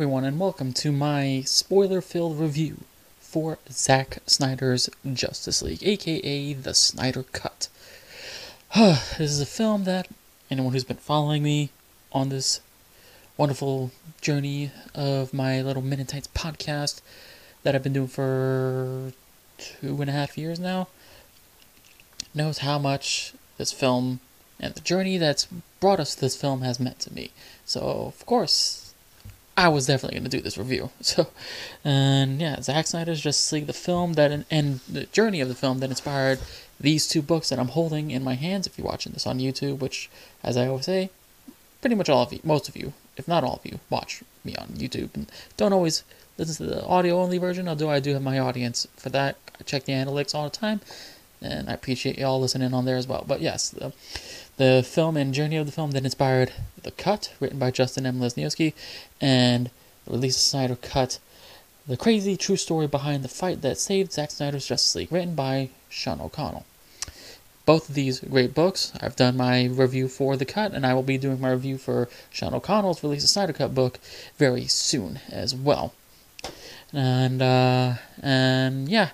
everyone, and welcome to my spoiler filled review for Zack Snyder's Justice League, aka the Snyder Cut. this is a film that anyone who's been following me on this wonderful journey of my little Men In Tights podcast that I've been doing for two and a half years now knows how much this film and the journey that's brought us this film has meant to me. So, of course, I was definitely going to do this review. So, and yeah, Zack Snyder's Justice League, the film that, and the journey of the film that inspired these two books that I'm holding in my hands. If you're watching this on YouTube, which, as I always say, pretty much all of you, most of you, if not all of you, watch me on YouTube and don't always listen to the audio only version. Although I do have my audience for that. I check the analytics all the time, and I appreciate y'all listening on there as well. But yes, the, the film and journey of the film that inspired The Cut, written by Justin M. Lesniewski, and the release of Snyder Cut, the crazy true story behind the fight that saved Zack Snyder's Justice League, written by Sean O'Connell. Both of these great books, I've done my review for The Cut, and I will be doing my review for Sean O'Connell's release of Snyder Cut book very soon as well. And, uh, and yeah.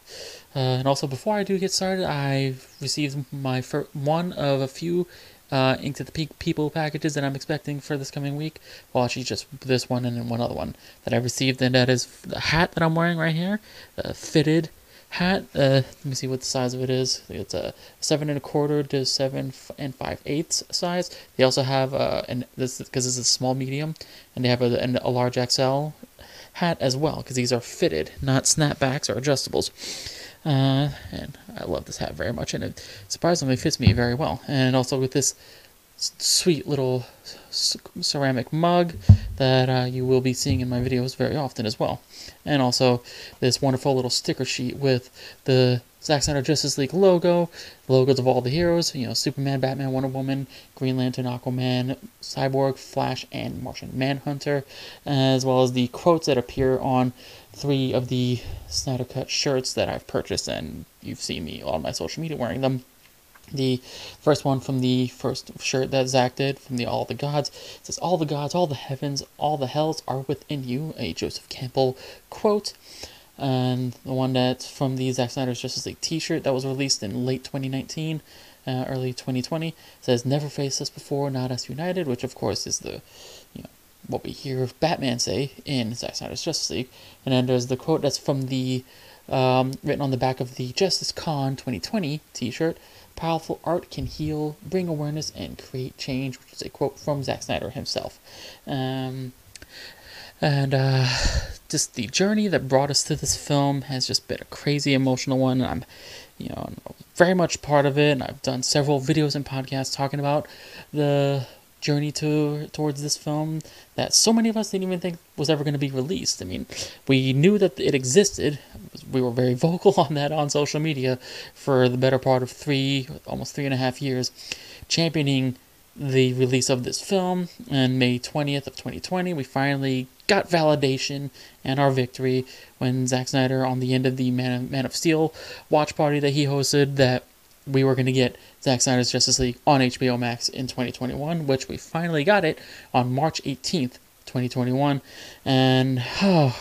Uh, and also, before I do get started, I've received my fir- one of a few uh, Ink to the Peak People packages that I'm expecting for this coming week. Well, actually, just this one and then one other one that I received, and that is the hat that I'm wearing right here, the fitted hat. Uh, let me see what the size of it is. It's a seven and a quarter to seven and five eighths size. They also have uh, and this because this is a small medium, and they have a, a large XL hat as well because these are fitted, not snapbacks or adjustables. Uh, and I love this hat very much, and it surprisingly fits me very well. And also with this sweet little ceramic mug that uh, you will be seeing in my videos very often as well. And also this wonderful little sticker sheet with the Zack Snyder Justice League logo, logos of all the heroes, you know, Superman, Batman, Wonder Woman, Green Lantern, Aquaman, Cyborg, Flash, and Martian Manhunter, as well as the quotes that appear on three of the Snyder Cut shirts that I've purchased, and you've seen me on my social media wearing them. The first one from the first shirt that Zack did from the All the Gods it says, All the gods, all the heavens, all the hells are within you, a Joseph Campbell quote. And the one that's from the Zack Snyder's Justice League t shirt that was released in late 2019, uh, early 2020 says, Never faced us before, not us united, which of course is the, you know, what we hear Batman say in Zack Snyder's Justice League. And then there's the quote that's from the, um, written on the back of the Justice Con 2020 t shirt Powerful art can heal, bring awareness, and create change, which is a quote from Zack Snyder himself. Um, and uh, just the journey that brought us to this film has just been a crazy emotional one. And I'm, you know, very much part of it, and I've done several videos and podcasts talking about the journey to towards this film that so many of us didn't even think was ever going to be released. I mean, we knew that it existed. We were very vocal on that on social media for the better part of three, almost three and a half years, championing the release of this film. And May 20th of 2020, we finally got validation and our victory when Zack Snyder, on the end of the Man, Man of Steel watch party that he hosted, that we were going to get Zack Snyder's Justice League on HBO Max in 2021, which we finally got it on March 18th, 2021. And oh,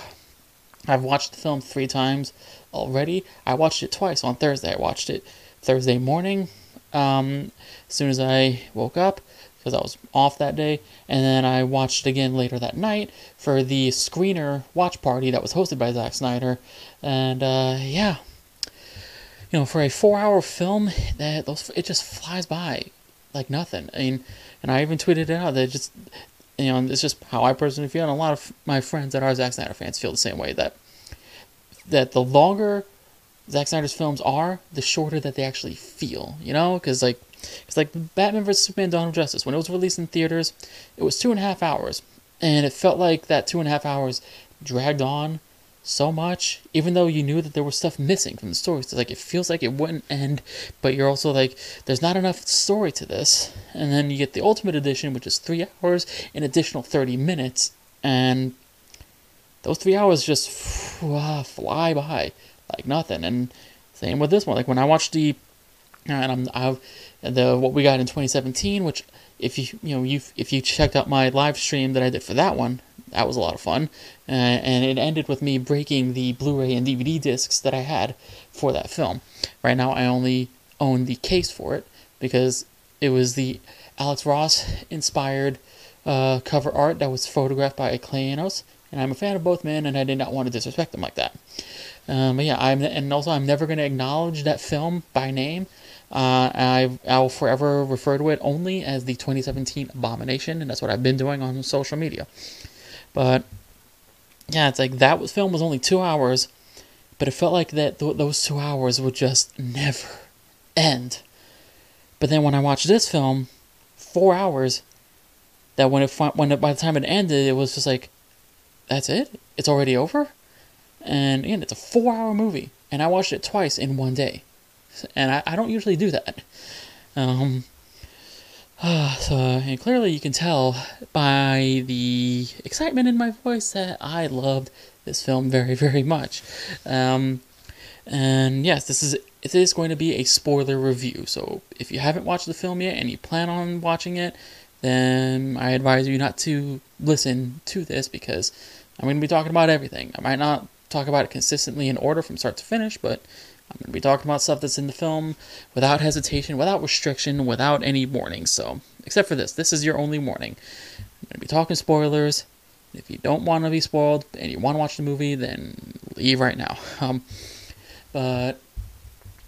I've watched the film three times already. I watched it twice on Thursday. I watched it Thursday morning um, as soon as I woke up because I was off that day. And then I watched it again later that night for the screener watch party that was hosted by Zack Snyder. And uh, yeah, you know, for a four-hour film, that those it just flies by like nothing. I mean, and I even tweeted it out that just you know, it's just how I personally feel, and a lot of my friends that are Zack Snyder fans feel the same way. That that the longer Zack Snyder's films are, the shorter that they actually feel. You know, because like it's like Batman vs Superman: Dawn of Justice when it was released in theaters, it was two and a half hours, and it felt like that two and a half hours dragged on so much, even though you knew that there was stuff missing from the story. So like it feels like it wouldn't end, but you're also like, there's not enough story to this. And then you get the Ultimate Edition, which is three hours, an additional thirty minutes, and those three hours just uh, fly by like nothing. And same with this one. Like when I watched the, and I'm I've the what we got in 2017, which if you you know you if you checked out my live stream that I did for that one, that was a lot of fun, uh, and it ended with me breaking the Blu-ray and DVD discs that I had for that film. Right now, I only own the case for it because it was the Alex Ross inspired uh, cover art that was photographed by Clay Enos, and I'm a fan of both men, and I did not want to disrespect them like that. Um, but yeah, I'm and also I'm never going to acknowledge that film by name. Uh, I I will forever refer to it only as the 2017 Abomination, and that's what I've been doing on social media. But yeah, it's like that was film was only two hours, but it felt like that th- those two hours would just never end. But then when I watched this film, four hours, that when it when it, by the time it ended, it was just like, that's it. It's already over, and again, it's a four-hour movie, and I watched it twice in one day, and I, I don't usually do that. Um, so and clearly you can tell by the excitement in my voice that I loved this film very very much. Um, and yes, this is it is going to be a spoiler review. So if you haven't watched the film yet and you plan on watching it, then I advise you not to listen to this because I'm going to be talking about everything. I might not talk about it consistently in order from start to finish, but I'm going to be talking about stuff that's in the film without hesitation, without restriction, without any warnings. So, except for this, this is your only warning. I'm going to be talking spoilers. If you don't want to be spoiled and you want to watch the movie, then leave right now. Um, but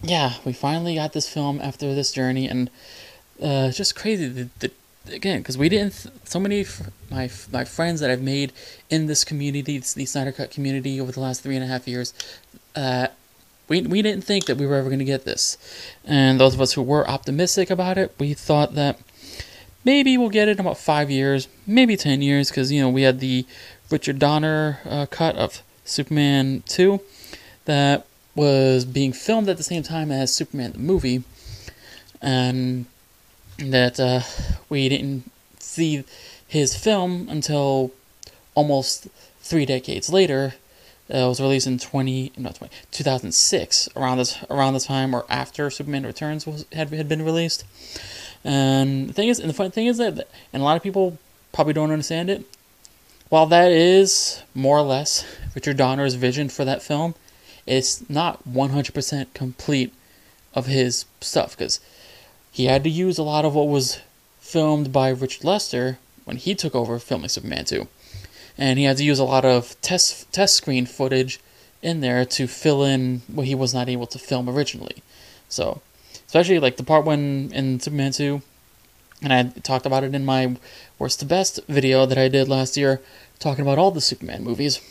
yeah, we finally got this film after this journey, and uh, just crazy. The, the again, because we didn't. Th- so many f- my my friends that I've made in this community, the Snyder Cut community, over the last three and a half years, uh, we we didn't think that we were ever going to get this, and those of us who were optimistic about it, we thought that maybe we'll get it in about five years, maybe ten years, because you know we had the Richard Donner uh, cut of Superman two that was being filmed at the same time as Superman the movie, and that uh, we didn't see his film until almost three decades later. Uh, it was released in 20, no, 20, 2006, around this around the time or after Superman Returns was had, had been released. And the thing is, and the funny thing is that, and a lot of people probably don't understand it. While that is more or less Richard Donner's vision for that film, it's not 100% complete of his stuff because he had to use a lot of what was filmed by Richard Lester when he took over filming Superman 2. And he had to use a lot of test test screen footage in there to fill in what he was not able to film originally. So, especially like the part when in Superman 2, and I talked about it in my worst to best video that I did last year, talking about all the Superman movies,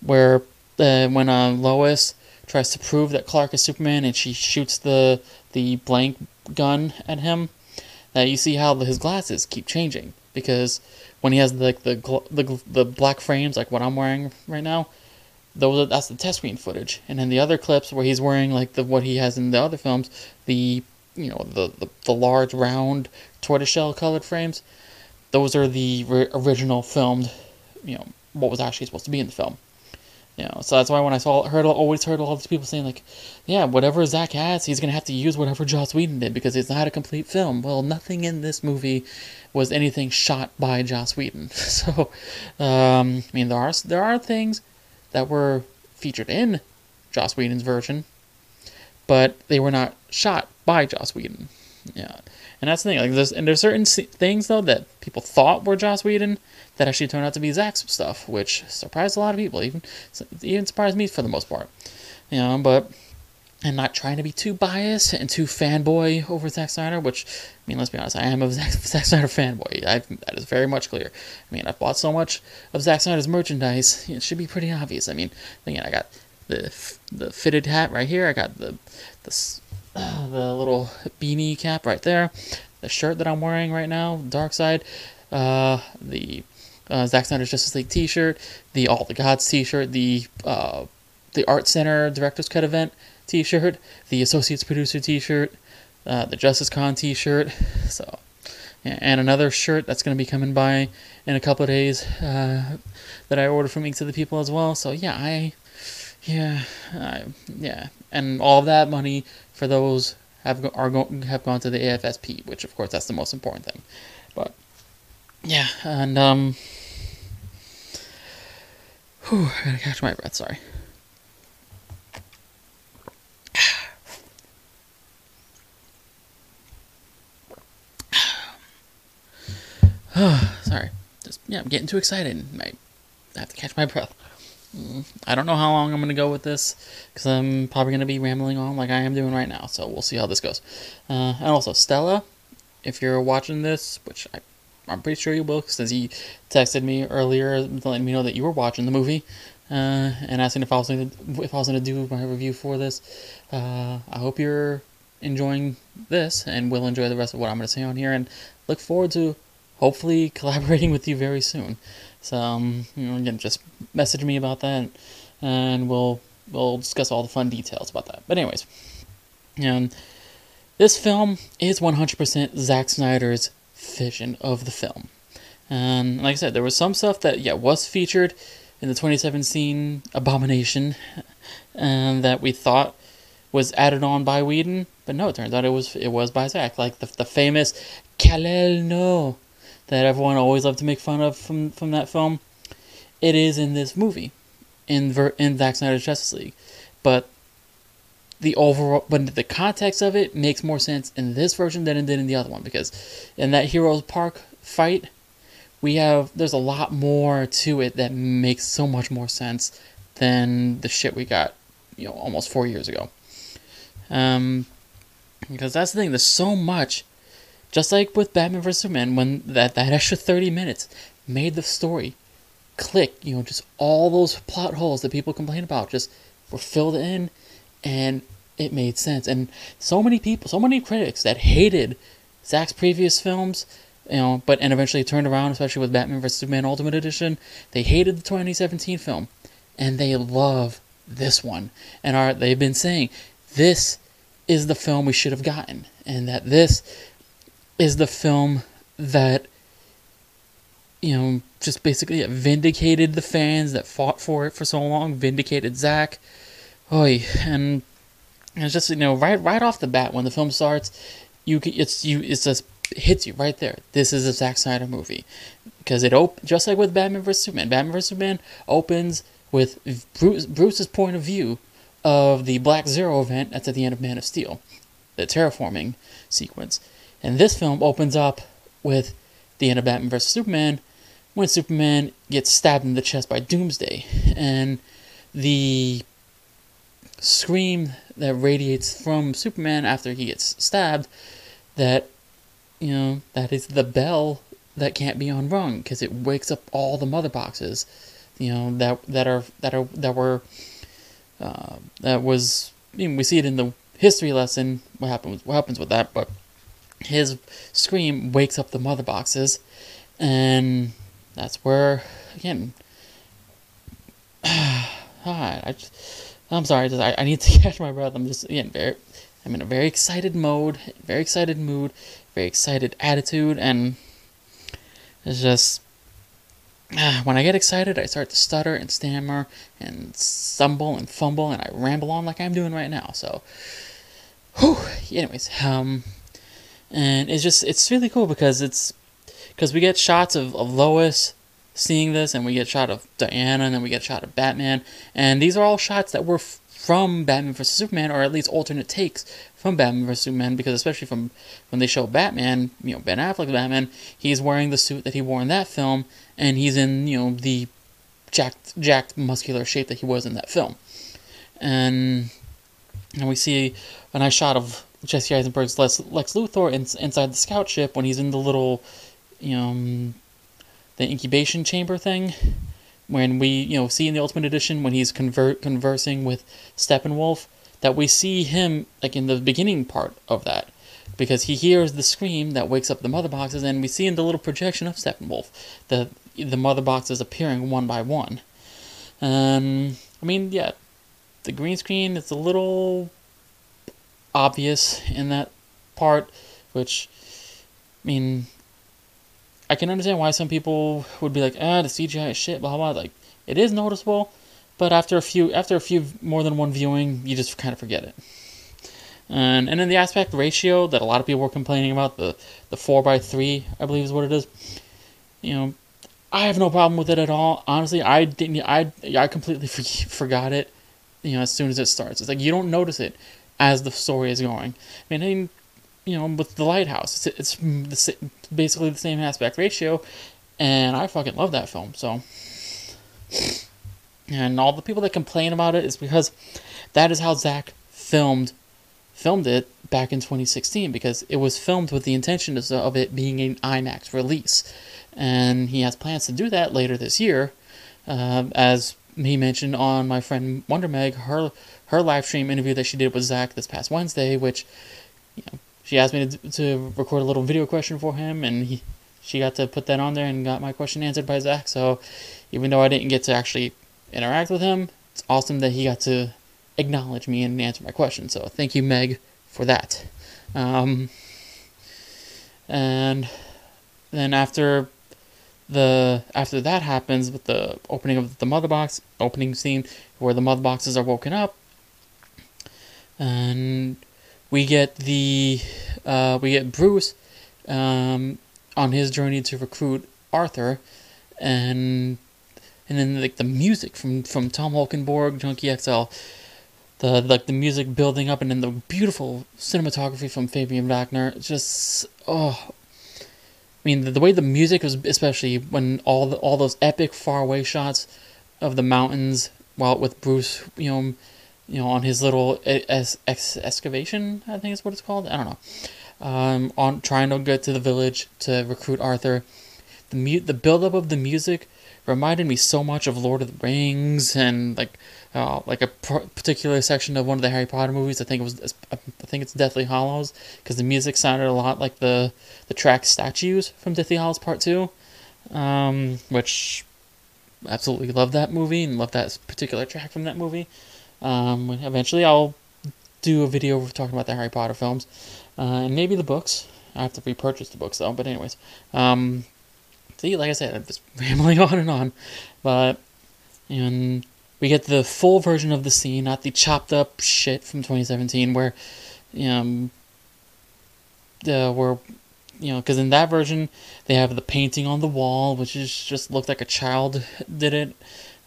where uh, when uh, Lois tries to prove that Clark is Superman and she shoots the the blank gun at him, that you see how his glasses keep changing because when he has like the, the, the black frames like what I'm wearing right now, those that's the test screen footage, and in the other clips where he's wearing like the what he has in the other films, the you know the the, the large round tortoiseshell colored frames, those are the original filmed, you know what was actually supposed to be in the film. Know, so that's why when I saw heard always heard all these people saying like, yeah, whatever Zack has, he's gonna have to use whatever Joss Whedon did because it's not a complete film. Well, nothing in this movie was anything shot by Joss Whedon. So, um, I mean, there are there are things that were featured in Joss Whedon's version, but they were not shot by Joss Whedon. Yeah, and that's the thing. Like, there's and there's certain things though that people thought were Joss Whedon that actually turned out to be Zack's stuff, which surprised a lot of people. Even even surprised me for the most part. You know, but and not trying to be too biased and too fanboy over Zack Snyder, which, I mean, let's be honest, I am a Zack, Zack Snyder fanboy. I've, that is very much clear. I mean, I've bought so much of Zack Snyder's merchandise, it should be pretty obvious. I mean, again, I got the the fitted hat right here. I got the the, uh, the little beanie cap right there. The shirt that I'm wearing right now, Darkseid. Uh, the uh, Zack Snyder's Justice League T-shirt, the All the Gods T-shirt, the uh, the Art Center Director's Cut event T-shirt, the Associates Producer T-shirt, uh, the Justice Con T-shirt, so and another shirt that's going to be coming by in a couple of days uh, that I ordered from Ink to the People as well. So yeah, I yeah I, yeah, and all that money for those have are go- have gone to the AFSP, which of course that's the most important thing. But yeah, and um, whew, I gotta catch my breath. Sorry. Oh, sorry, just yeah, I'm getting too excited. I have to catch my breath. Mm, I don't know how long I'm gonna go with this because I'm probably gonna be rambling on like I am doing right now. So we'll see how this goes. Uh, and also Stella, if you're watching this, which I, I'm pretty sure you will, since he texted me earlier letting me know that you were watching the movie. Uh, and asking if I was gonna, if I was going to do my review for this. Uh, I hope you're enjoying this and will enjoy the rest of what I'm going to say on here, and look forward to hopefully collaborating with you very soon. So um, you know, again, just message me about that, and we'll we'll discuss all the fun details about that. But anyways, and this film is 100% Zack Snyder's vision of the film. And like I said, there was some stuff that yeah was featured in the 2017 Abomination, and that we thought was added on by Whedon, but no, it turns out it was it was by Zack, like the the famous Kal-El no that everyone always loved to make fun of from from that film. It is in this movie, in ver- in Zack Snyder's Justice League, but the overall but the context of it makes more sense in this version than it did in the other one because in that Heroes Park fight, we have there's a lot more to it that makes so much more sense than the shit we got, you know, almost four years ago. Um, because that's the thing. There's so much, just like with Batman vs Superman, when that that extra thirty minutes made the story click. You know, just all those plot holes that people complain about just were filled in, and it made sense. And so many people, so many critics that hated Zack's previous films, you know, but and eventually turned around, especially with Batman vs Superman Ultimate Edition. They hated the 2017 film, and they love this one, and are they've been saying this is the film we should have gotten, and that this is the film that you know just basically vindicated the fans that fought for it for so long, vindicated Zack. Oy, and it's just you know right right off the bat when the film starts, you it's you it's just hits you right there. This is a Zack Snyder movie because it op- just like with Batman vs Superman. Batman vs Superman opens with Bruce, Bruce's point of view of the Black Zero event that's at the end of Man of Steel, the terraforming sequence. And this film opens up with the end of Batman vs Superman when Superman gets stabbed in the chest by Doomsday, and the scream that radiates from Superman after he gets stabbed that you know that is the bell that can't be unrung because it wakes up all the mother boxes you know that that are that are that were uh, that was I mean, we see it in the history lesson what happens what happens with that but his scream wakes up the mother boxes and that's where again I just, I'm sorry I, I need to catch my breath I'm just again very I'm in a very excited mode very excited mood very excited attitude and it's just uh, when I get excited, I start to stutter and stammer and stumble and fumble, and I ramble on like I'm doing right now. So, whew. Anyways, um, and it's just it's really cool because it's because we get shots of, of Lois seeing this, and we get shot of Diana, and then we get shot of Batman, and these are all shots that were f- from Batman vs Superman, or at least alternate takes from Batman vs Superman, because especially from when they show Batman, you know Ben Affleck's Batman, he's wearing the suit that he wore in that film, and he's in you know the jacked, jacked, muscular shape that he was in that film, and and we see a nice shot of Jesse Eisenberg's Lex, Lex Luthor in, inside the scout ship when he's in the little, you know, the incubation chamber thing. When we, you know, see in the Ultimate Edition when he's convert conversing with Steppenwolf, that we see him like in the beginning part of that, because he hears the scream that wakes up the mother boxes, and we see in the little projection of Steppenwolf the the mother boxes appearing one by one. Um, I mean, yeah, the green screen is a little obvious in that part, which, I mean, I can understand why some people would be like, ah, the CGI is shit, blah blah. Like, it is noticeable, but after a few, after a few more than one viewing, you just kind of forget it. And and then the aspect ratio that a lot of people were complaining about the the four by three, I believe is what it is. You know, I have no problem with it at all. Honestly, I didn't. I I completely for, forgot it. You know, as soon as it starts, it's like you don't notice it as the story is going. I mean you know, with the lighthouse, it's, it's the, basically the same aspect ratio, and I fucking love that film. So, and all the people that complain about it is because that is how Zack filmed filmed it back in 2016 because it was filmed with the intention of it being an IMAX release, and he has plans to do that later this year, uh, as he mentioned on my friend Wonder Meg her her live stream interview that she did with Zack this past Wednesday, which you know, she asked me to, to record a little video question for him, and he, she got to put that on there and got my question answered by Zack. So even though I didn't get to actually interact with him, it's awesome that he got to acknowledge me and answer my question. So thank you, Meg, for that. Um, and then after the after that happens with the opening of the mother box opening scene where the mother boxes are woken up and we get the uh, we get Bruce um, on his journey to recruit Arthur, and and then like the music from from Tom Holkenborg, Junkie XL, the like the music building up, and then the beautiful cinematography from Fabian Wagner. Just oh, I mean the, the way the music was, especially when all the all those epic faraway shots of the mountains, while with Bruce, you know you know, on his little es- ex- excavation, I think is what it's called. I don't know. Um, on trying to get to the village to recruit Arthur. The mu- the buildup of the music reminded me so much of Lord of the Rings and like uh, like a pr- particular section of one of the Harry Potter movies. I think it was I think it's Deathly Hallows because the music sounded a lot like the the track Statues from Deathly Hallows Part Two, um, which absolutely love that movie and love that particular track from that movie. Um, eventually, I'll do a video talking about the Harry Potter films uh, and maybe the books. I have to repurchase the books though. But anyways, um, see, like I said, I'm just rambling on and on. But and we get the full version of the scene, not the chopped up shit from 2017, where um, the where you know, because in that version they have the painting on the wall, which is just looked like a child did it.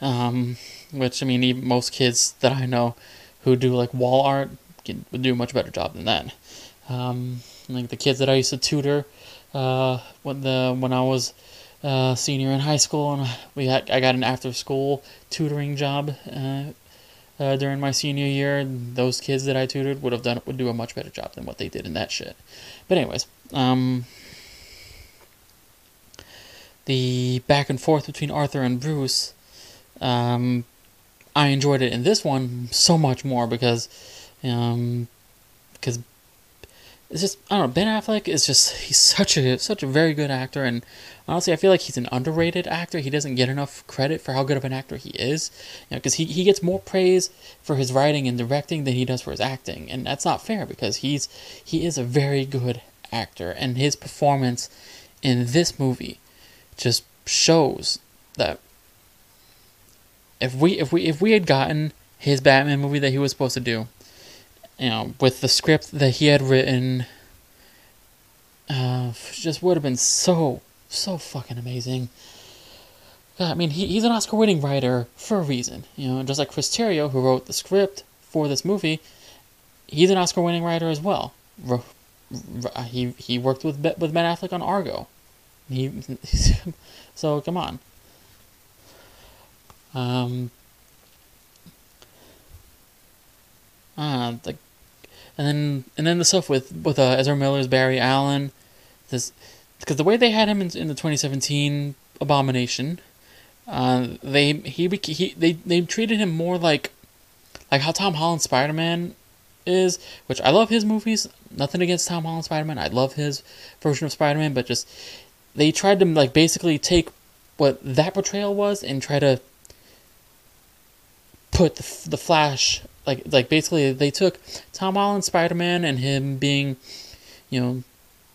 Um, which I mean, even most kids that I know who do like wall art can, do a much better job than that. Um, like the kids that I used to tutor uh, when the when I was uh, senior in high school, and we had, I got an after school tutoring job uh, uh, during my senior year. Those kids that I tutored would have done would do a much better job than what they did in that shit. But anyways, um, the back and forth between Arthur and Bruce. Um, I enjoyed it in this one so much more because, um, because it's just I don't know Ben Affleck is just he's such a such a very good actor and honestly I feel like he's an underrated actor. He doesn't get enough credit for how good of an actor he is, you know, because he he gets more praise for his writing and directing than he does for his acting, and that's not fair because he's he is a very good actor and his performance in this movie just shows that if we if we if we had gotten his Batman movie that he was supposed to do, you know, with the script that he had written, uh, just would have been so so fucking amazing. I mean, he, he's an Oscar-winning writer for a reason, you know, just like Chris Terrio, who wrote the script for this movie, he's an Oscar-winning writer as well. He he worked with with Ben Affleck on Argo. He so come on. Um, uh, the, and then and then the stuff with with uh, Ezra Miller's Barry Allen, this because the way they had him in, in the 2017 Abomination, uh, they he, he they they treated him more like like how Tom Holland Spider Man is, which I love his movies. Nothing against Tom Holland Spider Man. I love his version of Spider Man, but just they tried to like basically take what that portrayal was and try to put the, the Flash like like basically they took Tom Holland Spider Man and him being, you know,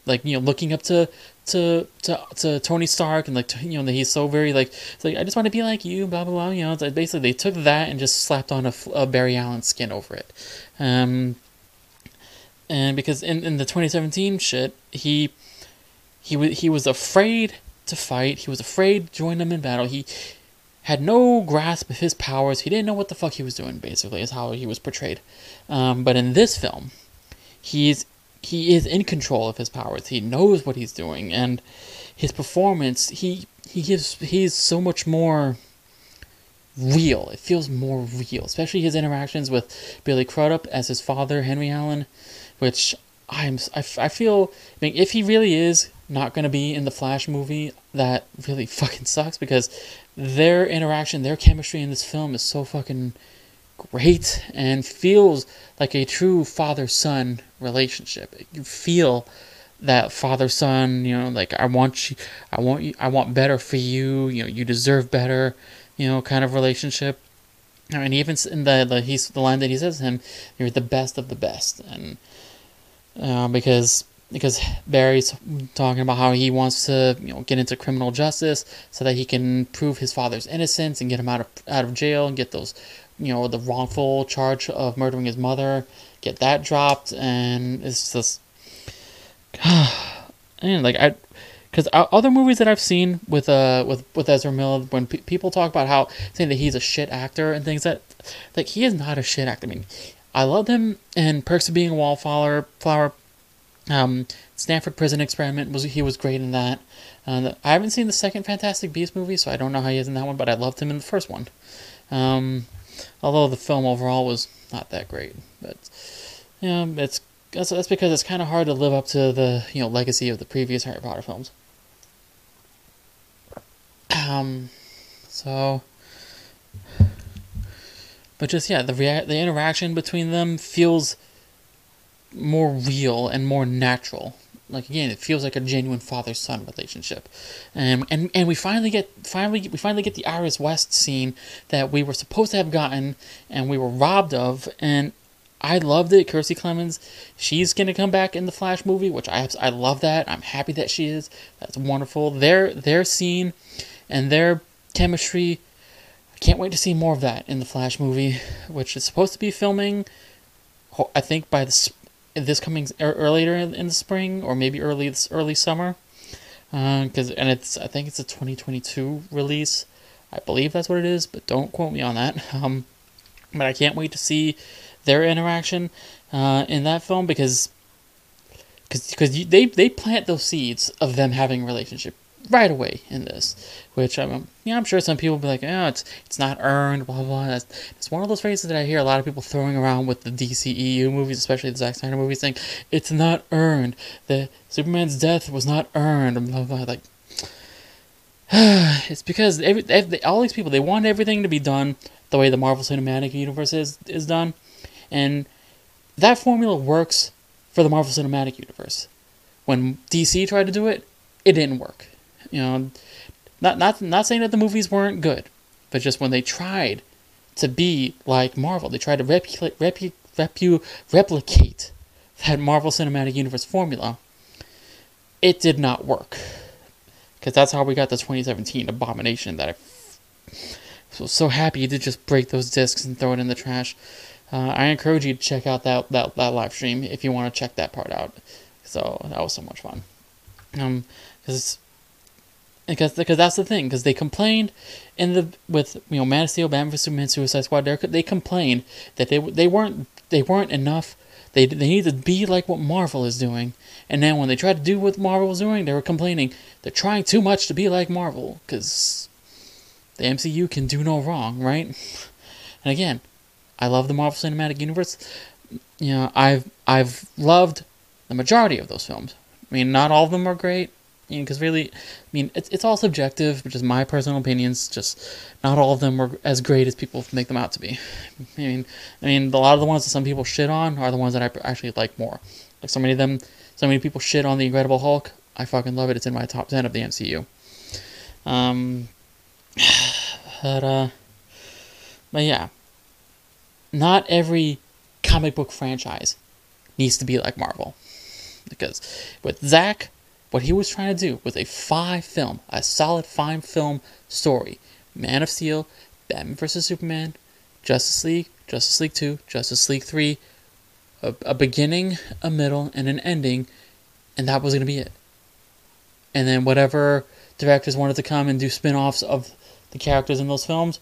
like you know looking up to to to, to Tony Stark and like you know that he's so very like like I just want to be like you blah blah blah you know like basically they took that and just slapped on a, a Barry Allen skin over it, um, and because in, in the 2017 shit, he he was he was afraid to fight. He was afraid to join them in battle. He had no grasp of his powers. He didn't know what the fuck he was doing. Basically, is how he was portrayed. Um, but in this film, he's he is in control of his powers. He knows what he's doing, and his performance he he gives he's so much more real. It feels more real, especially his interactions with Billy Crudup as his father, Henry Allen, which I'm I, I feel I mean if he really is not to be in the Flash movie, that really fucking sucks because their interaction, their chemistry in this film is so fucking great and feels like a true father son relationship. You feel that father son, you know, like I want you, I want you, I want better for you. You know, you deserve better. You know, kind of relationship. And even in the the he's the line that he says to him, "You're the best of the best," and uh, because because Barry's talking about how he wants to you know get into criminal justice so that he can prove his father's innocence and get him out of out of jail and get those you know the wrongful charge of murdering his mother get that dropped. And it's just and like I because other movies that I've seen with uh with with Ezra Miller when pe- people talk about how saying that he's a shit actor and things that like he is not a shit actor. I mean I loved him in Perks of Being a Wallflower flower um, Stanford Prison Experiment was he was great in that. Uh, I haven't seen the second Fantastic Beast movie, so I don't know how he is in that one, but I loved him in the first one. Um, although the film overall was not that great, but you know, it's that's, that's because it's kind of hard to live up to the you know legacy of the previous Harry Potter films. Um, so, but just yeah, the rea- the interaction between them feels more real and more natural. Like again, it feels like a genuine father-son relationship, um, and and we finally get finally we finally get the Iris West scene that we were supposed to have gotten and we were robbed of, and I loved it. Kiersey Clemons, she's gonna come back in the Flash movie, which I I love that. I'm happy that she is. That's wonderful. Their their scene and their chemistry. I can't wait to see more of that in the Flash movie, which is supposed to be filming. I think by the this coming earlier in the spring or maybe early this early summer because uh, and it's I think it's a 2022 release. I believe that's what it is, but don't quote me on that. Um, but I can't wait to see their interaction uh, in that film because because they they plant those seeds of them having a relationship right away in this, which I'm yeah I'm sure some people will be like, oh, it's it's not earned, blah blah. That's it's one of those phrases that I hear a lot of people throwing around with the DCEU movies, especially the Zack Snyder movies, saying it's not earned. The Superman's death was not earned, and blah blah. Like it's because every, every, all these people they want everything to be done the way the Marvel Cinematic Universe is is done, and that formula works for the Marvel Cinematic Universe. When DC tried to do it, it didn't work. You know, not not not saying that the movies weren't good, but just when they tried to be like Marvel, they tried to replicate repu, repu, replicate that Marvel Cinematic Universe formula. It did not work because that's how we got the 2017 Abomination that I was so happy to just break those discs and throw it in the trash. Uh, I encourage you to check out that, that that live stream if you want to check that part out. So that was so much fun. Um, because because because that's the thing because they complained in the with you know Man of Steel, Batman vs Superman, Suicide Squad. They complained that they they weren't they weren't enough. They they need to be like what Marvel is doing. And then when they tried to do what Marvel was doing, they were complaining they're trying too much to be like Marvel because the MCU can do no wrong, right? And again, I love the Marvel Cinematic Universe. You know, I've I've loved the majority of those films. I mean, not all of them are great you know, because really, I mean, it's it's all subjective, which is my personal opinions. Just not all of them were as great as people make them out to be. I mean, I mean, a lot of the ones that some people shit on are the ones that I actually like more. Like so many of them, so many people shit on the Incredible Hulk. I fucking love it. It's in my top ten of the MCU. Um, but uh, but yeah, not every comic book franchise needs to be like Marvel, because with Zack what he was trying to do was a five film, a solid five film story. Man of Steel, Batman vs. Superman, Justice League, Justice League 2, Justice League 3, a, a beginning, a middle, and an ending, and that was going to be it. And then whatever directors wanted to come and do spin-offs of the characters in those films,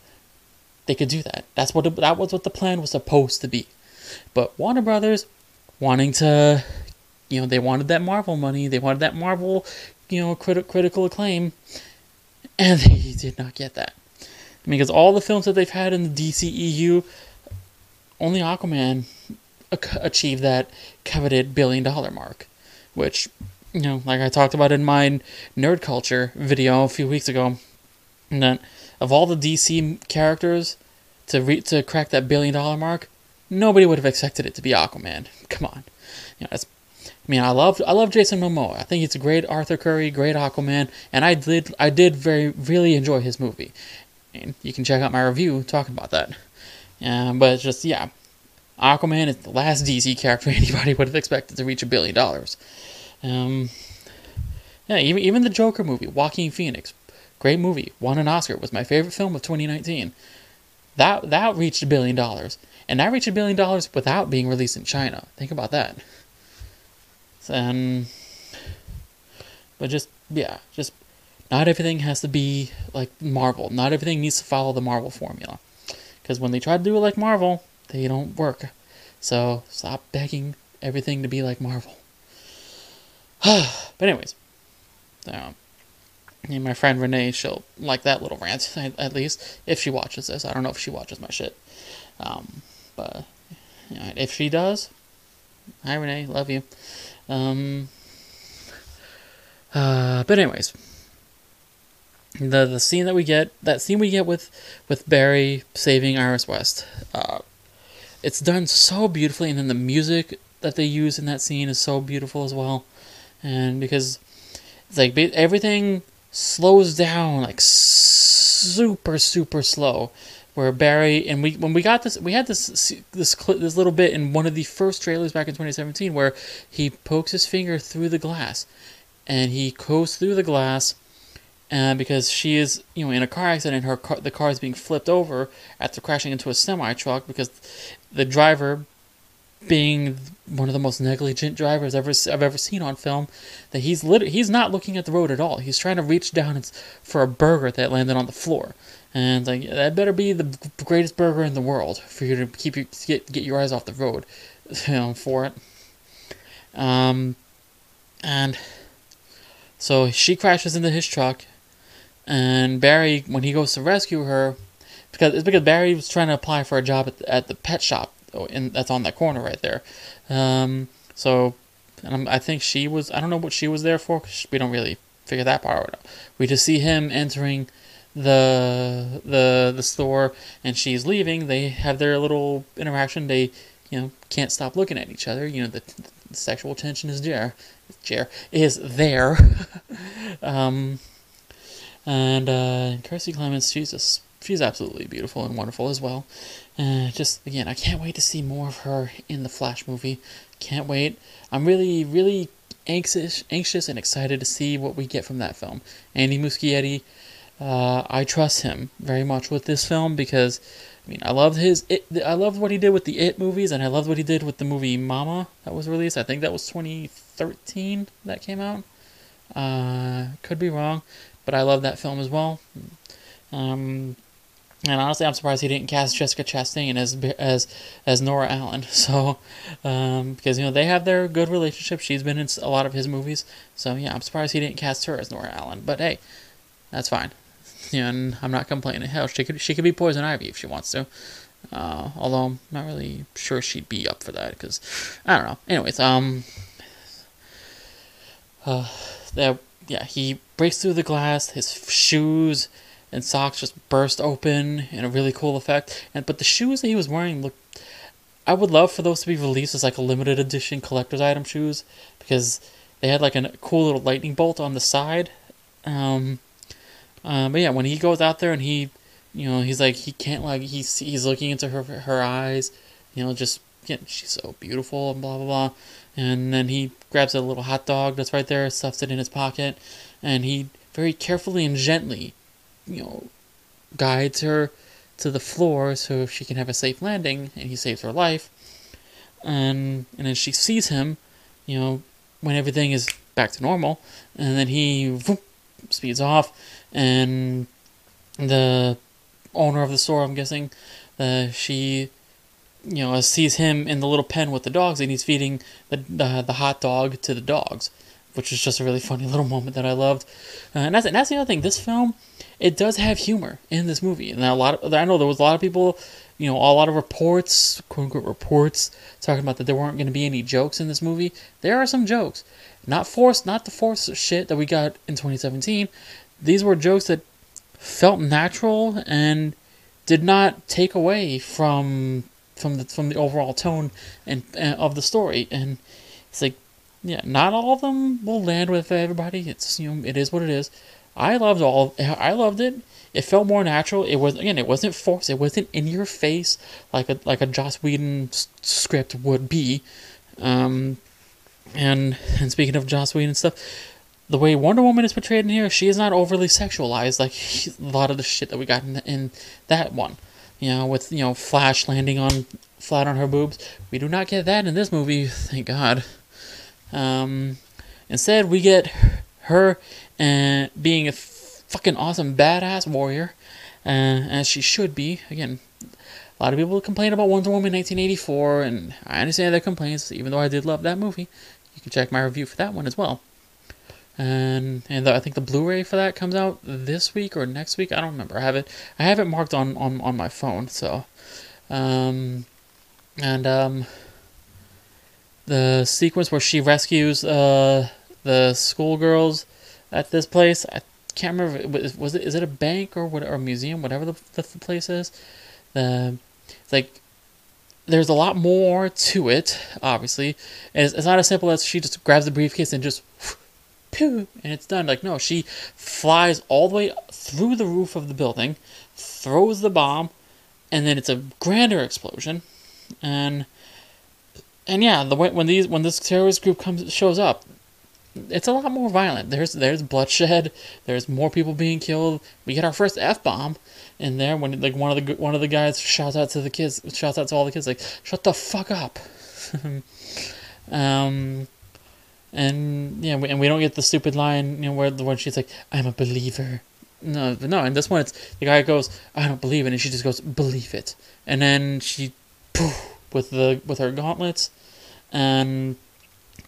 they could do that. That's what that was what the plan was supposed to be. But Warner Brothers wanting to you know, they wanted that Marvel money, they wanted that Marvel, you know, crit- critical acclaim, and they did not get that. I mean, Because all the films that they've had in the DCEU, only Aquaman achieved that coveted billion dollar mark, which, you know, like I talked about in my nerd culture video a few weeks ago, that of all the DC characters to re- to crack that billion dollar mark, nobody would have expected it to be Aquaman. Come on, you know, that's I mean, I love I love Jason Momoa. I think he's a great Arthur Curry, great Aquaman, and I did I did very really enjoy his movie. And you can check out my review talking about that. Um, but just yeah, Aquaman is the last DC character anybody would have expected to reach a billion dollars. Um, yeah, even even the Joker movie, Joaquin Phoenix, great movie, won an Oscar. Was my favorite film of 2019. That that reached a billion dollars, and that reached a billion dollars without being released in China. Think about that. Um, but just yeah, just not everything has to be like Marvel. Not everything needs to follow the Marvel formula. Because when they try to do it like Marvel, they don't work. So stop begging everything to be like Marvel. but anyways, um, and my friend Renee, she'll like that little rant at least if she watches this. I don't know if she watches my shit, um, but you know, if she does, hi Renee, love you. Um, uh, but anyways, the the scene that we get, that scene we get with with Barry saving Iris West, uh, it's done so beautifully, and then the music that they use in that scene is so beautiful as well, and because it's like everything slows down like super super slow where Barry and we when we got this we had this this this little bit in one of the first trailers back in 2017 where he pokes his finger through the glass and he goes through the glass uh, because she is you know in a car accident her car, the car is being flipped over after crashing into a semi truck because the driver being one of the most negligent drivers ever I've ever seen on film that he's lit- he's not looking at the road at all. He's trying to reach down for a burger that landed on the floor and like that better be the greatest burger in the world for you to keep your get get your eyes off the road, you know, for it. Um, and so she crashes into his truck, and Barry, when he goes to rescue her, because it's because Barry was trying to apply for a job at the, at the pet shop, and that's on that corner right there. Um, so, and i think she was. I don't know what she was there for. Cause we don't really figure that part out. We just see him entering the the the store and she's leaving, they have their little interaction. They you know can't stop looking at each other. You know the, the sexual tension is there, there is there. um, and uh, Kiersey Clemons, she's just she's absolutely beautiful and wonderful as well. Uh, just again, I can't wait to see more of her in the Flash movie. Can't wait. I'm really really anxious anxious and excited to see what we get from that film. Andy Muschietti uh, I trust him very much with this film because I mean I loved his it, I loved what he did with the It movies and I loved what he did with the movie Mama that was released. I think that was 2013 that came out. Uh, could be wrong, but I love that film as well. Um, and honestly, I'm surprised he didn't cast Jessica Chastain as as as Nora Allen. So, um, because you know they have their good relationship. She's been in a lot of his movies. So yeah, I'm surprised he didn't cast her as Nora Allen. But hey, that's fine and I'm not complaining. Hell, she could she could be Poison Ivy if she wants to. Uh, although I'm not really sure she'd be up for that because I don't know. Anyways, um, uh, that yeah, he breaks through the glass. His shoes and socks just burst open in a really cool effect. And but the shoes that he was wearing look. I would love for those to be released as like a limited edition collector's item shoes because they had like a cool little lightning bolt on the side. Um, um, but yeah, when he goes out there and he, you know, he's like he can't like he's he's looking into her her eyes, you know, just yeah, she's so beautiful and blah blah blah, and then he grabs a little hot dog that's right there, stuffs it in his pocket, and he very carefully and gently, you know, guides her to the floor so she can have a safe landing, and he saves her life. and and then she sees him, you know, when everything is back to normal, and then he whoop, speeds off, and the owner of the store, I'm guessing, uh, she, you know, sees him in the little pen with the dogs, and he's feeding the the, hot dog to the dogs, which is just a really funny little moment that I loved. Uh, and that's and that's the other thing. This film, it does have humor in this movie, and a lot of I know there was a lot of people, you know, a lot of reports, quote unquote reports, talking about that there weren't going to be any jokes in this movie. There are some jokes, not forced, not the forced shit that we got in 2017. These were jokes that felt natural and did not take away from from the from the overall tone and uh, of the story. And it's like, yeah, not all of them will land with everybody. It's you know, it is what it is. I loved all. I loved it. It felt more natural. It was again. It wasn't forced. It wasn't in your face like a like a Joss Whedon script would be. Um, and and speaking of Joss Whedon and stuff, the way Wonder Woman is portrayed in here, she is not overly sexualized like a lot of the shit that we got in, in that one. You know, with you know Flash landing on flat on her boobs, we do not get that in this movie. Thank God. Um, instead, we get her and uh, being a fucking awesome badass warrior, uh, as she should be. Again, a lot of people complain about Wonder Woman 1984, and I understand their complaints. Even though I did love that movie, check my review for that one as well and and the, I think the Blu-ray for that comes out this week or next week. I don't remember. I have it. I have it marked on on, on my phone. So, um, and um, the sequence where she rescues uh the schoolgirls at this place. I can't remember. Was, was it is it a bank or what or a museum? Whatever the, the, the place is. The like there's a lot more to it. Obviously, it's, it's not as simple as she just grabs the briefcase and just pew, and it's done. Like, no, she flies all the way through the roof of the building, throws the bomb, and then it's a grander explosion. And and yeah, the when these when this terrorist group comes shows up, it's a lot more violent. There's there's bloodshed. There's more people being killed. We get our first f bomb in there when like one of the one of the guys shouts out to the kids, shouts out to all the kids like, "Shut the fuck up." um, and yeah, we, and we don't get the stupid line, you know, where she's like, "I'm a believer." No, no, in this one, it's the guy goes, "I don't believe it," and she just goes, "Believe it," and then she, poof, with the with her gauntlets, and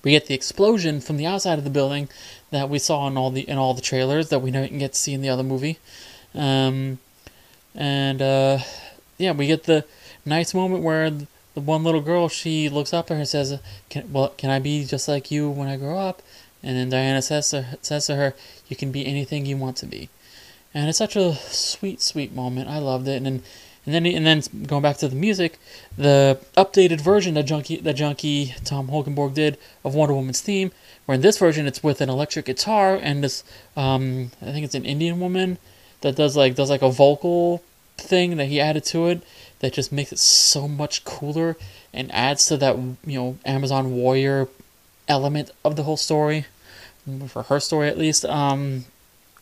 we get the explosion from the outside of the building that we saw in all the in all the trailers that we didn't get to see in the other movie, um, and uh, yeah, we get the nice moment where the one little girl, she looks up at her and says, can, "Well, can I be just like you when I grow up?" And then Diana says to, says to her, "You can be anything you want to be." And it's such a sweet, sweet moment. I loved it. And then, and then, and then going back to the music, the updated version that Junkie, that Junkie Tom Holkenborg did of Wonder Woman's theme, where in this version it's with an electric guitar and this, um, I think it's an Indian woman that does like does like a vocal thing that he added to it that just makes it so much cooler and adds to that you know Amazon warrior element of the whole story for her story at least. Um,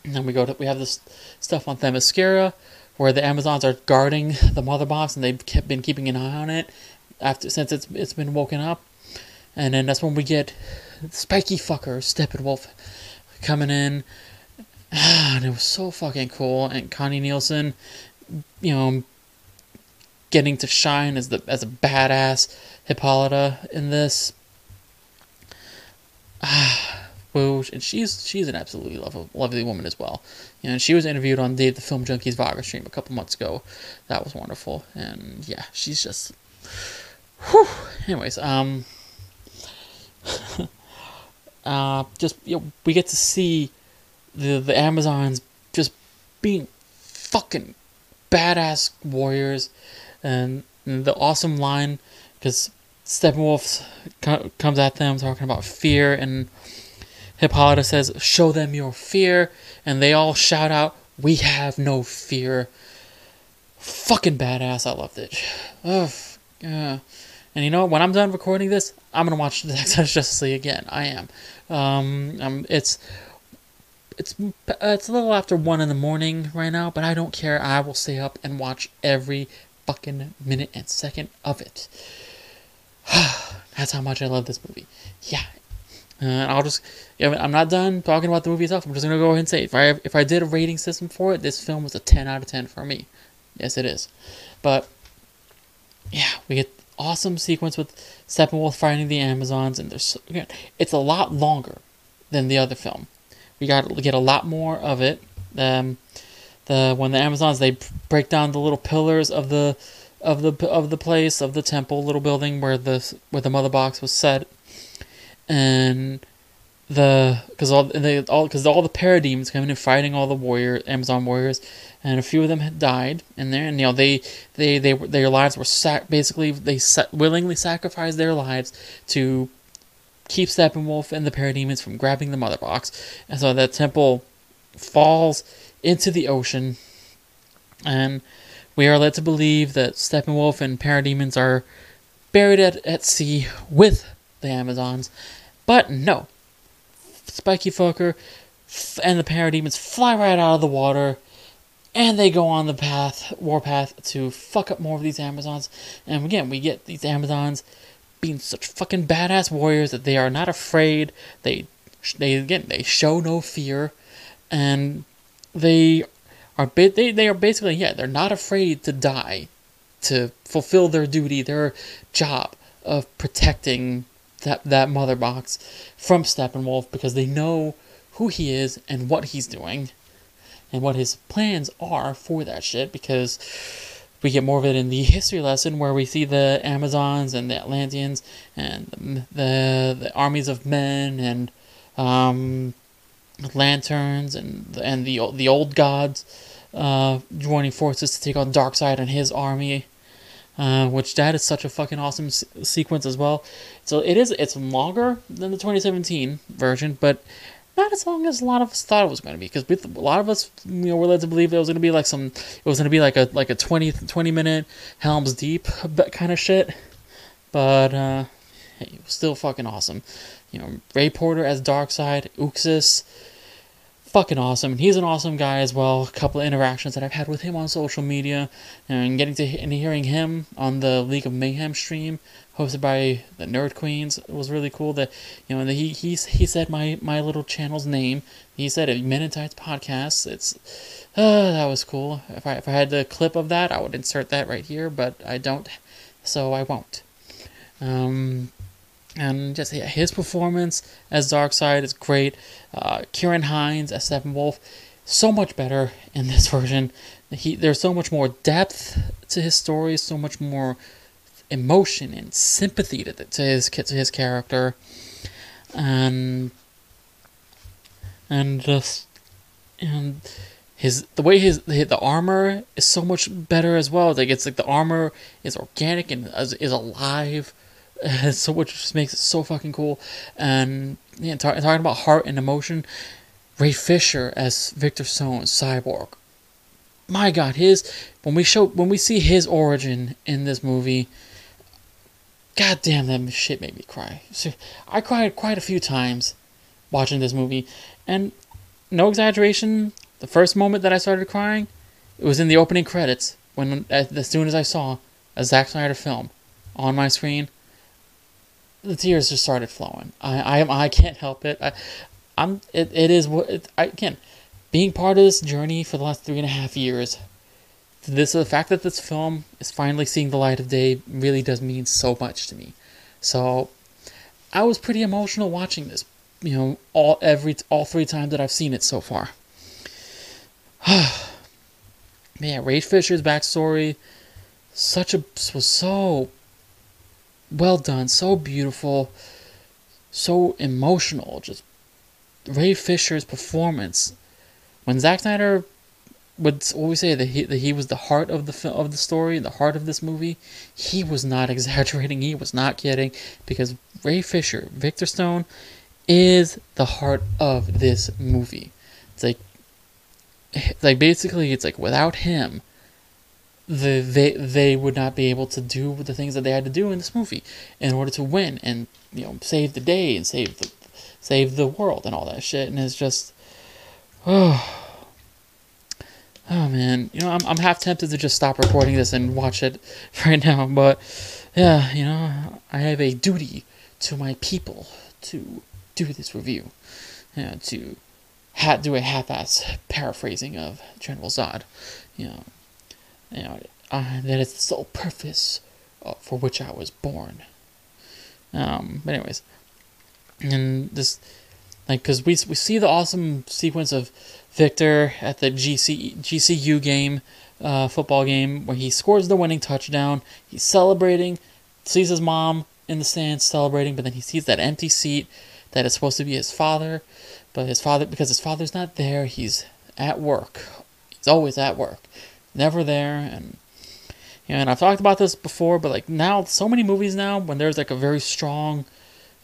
and then we go to we have this stuff on Themyscira where the Amazons are guarding the mother box and they've kept, been keeping an eye on it after since it's it's been woken up. And then that's when we get Spiky Fucker Steppenwolf coming in. and it was so fucking cool. And Connie Nielsen, you know, getting to shine as the as a badass Hippolyta in this. Ah, and she's she's an absolutely lovely, lovely woman as well. You know, she was interviewed on Dave the Film Junkies Vlogger stream a couple months ago. That was wonderful, and yeah, she's just. Whew. Anyways, um, uh, just you know, we get to see the the Amazons just being fucking badass warriors and the awesome line because Steppenwolf co- comes at them talking about fear, and Hippolyta says, "Show them your fear," and they all shout out, "We have no fear." Fucking badass! I loved it. Ugh. And you know, what? when I'm done recording this, I'm gonna watch the Texas Justice League again. I am. Um, um, it's it's it's a little after one in the morning right now, but I don't care. I will stay up and watch every fucking minute and second of it. That's how much I love this movie. Yeah. Uh, I'll just, yeah, I'm not done talking about the movie itself. I'm just gonna go ahead and say, if I if I did a rating system for it, this film was a 10 out of 10 for me. Yes, it is. But yeah, we get awesome sequence with Steppenwolf fighting the Amazons, and there's again, it's a lot longer than the other film. We got we get a lot more of it. Um, the when the Amazons they break down the little pillars of the of the of the place of the temple little building where the where the mother box was set, and the because all they all because all the parademons coming and fighting all the warrior Amazon warriors, and a few of them had died in there, and you know they they they their lives were sac- basically they sa- willingly sacrificed their lives to keep Steppenwolf and the parademons from grabbing the mother box, and so that temple falls into the ocean, and we are led to believe that Steppenwolf and parademons are buried at, at sea with the Amazons, but no. Spiky Fucker and the parademons fly right out of the water, and they go on the path, warpath, to fuck up more of these Amazons. And again, we get these Amazons being such fucking badass warriors that they are not afraid. They, they again, they show no fear, and they are they they are basically yeah, they're not afraid to die, to fulfill their duty, their job of protecting that that mother box from Steppenwolf because they know who he is and what he's doing, and what his plans are for that shit because we get more of it in the history lesson where we see the Amazons and the Atlanteans and the the, armies of men and um, lanterns and and the the old gods uh, joining forces to take on Darkseid and his army. Uh, which that is such a fucking awesome s- sequence as well. So it is it's longer than the 2017 version, but not as long as a lot of us thought it was going to be because a lot of us you know were led to believe it was going to be like some it was going to be like a like a 20 20 minute Helm's Deep kind of shit but uh hey, it was still fucking awesome you know Ray Porter as Darkseid Uxas fucking awesome and he's an awesome guy as well a couple of interactions that I've had with him on social media and getting to and hearing him on the League of Mayhem stream hosted by the Nerd Queens. It was really cool that you know he he he said my my little channel's name. He said it Men Tights Podcast. It's uh, that was cool. If I if I had the clip of that, I would insert that right here, but I don't, so I won't. Um, and just yeah, his performance as Darkseid is great. Uh, Ciarán Hinds as Steppenwolf, so much better in this version. He there's so much more depth to his story, so much more emotion and sympathy to, to his to his character, and and just and his the way his the armor is so much better as well. Like it's like the armor is organic and is alive. so which just makes it so fucking cool. And yeah, talk, talking about heart and emotion, Ray Fisher as Victor Stone, Cyborg. My God, his when we show when we see his origin in this movie, God damn, that shit made me cry. I cried quite a few times watching this movie, and no exaggeration, the first moment that I started crying, it was in the opening credits when uh, as soon as I saw a Zack Snyder film on my screen, the tears just started flowing. I I, I can't help it. I, I'm it, it is what it, I can being part of this journey for the last three and a half years this the fact that this film is finally seeing the light of day really does mean so much to me. So I was pretty emotional watching this. You know, all every all three times that I've seen it so far. Man, Ray Fisher's backstory, such a was so well done, so beautiful, so emotional. Just Ray Fisher's performance when Zack Snyder would always say that he that he was the heart of the of the story, the heart of this movie. He was not exaggerating. He was not kidding because Ray Fisher, Victor Stone, is the heart of this movie. It's like eh, like basically it's like without him the they they would not be able to do the things that they had to do in this movie in order to win and you know save the day and save the save the world and all that shit. And it's just oh Oh man, you know I'm I'm half tempted to just stop recording this and watch it right now, but yeah, you know, I have a duty to my people to do this review, you know, to ha- do a half-ass paraphrasing of General Zod, you know, you know, that is the sole purpose uh, for which I was born. Um, but anyways, and this, like, cause we we see the awesome sequence of Victor at the GC GCU game, uh, football game where he scores the winning touchdown. He's celebrating, sees his mom in the stands celebrating, but then he sees that empty seat that is supposed to be his father, but his father because his father's not there, he's at work. He's always at work, never there, and and I've talked about this before, but like now, so many movies now, when there's like a very strong,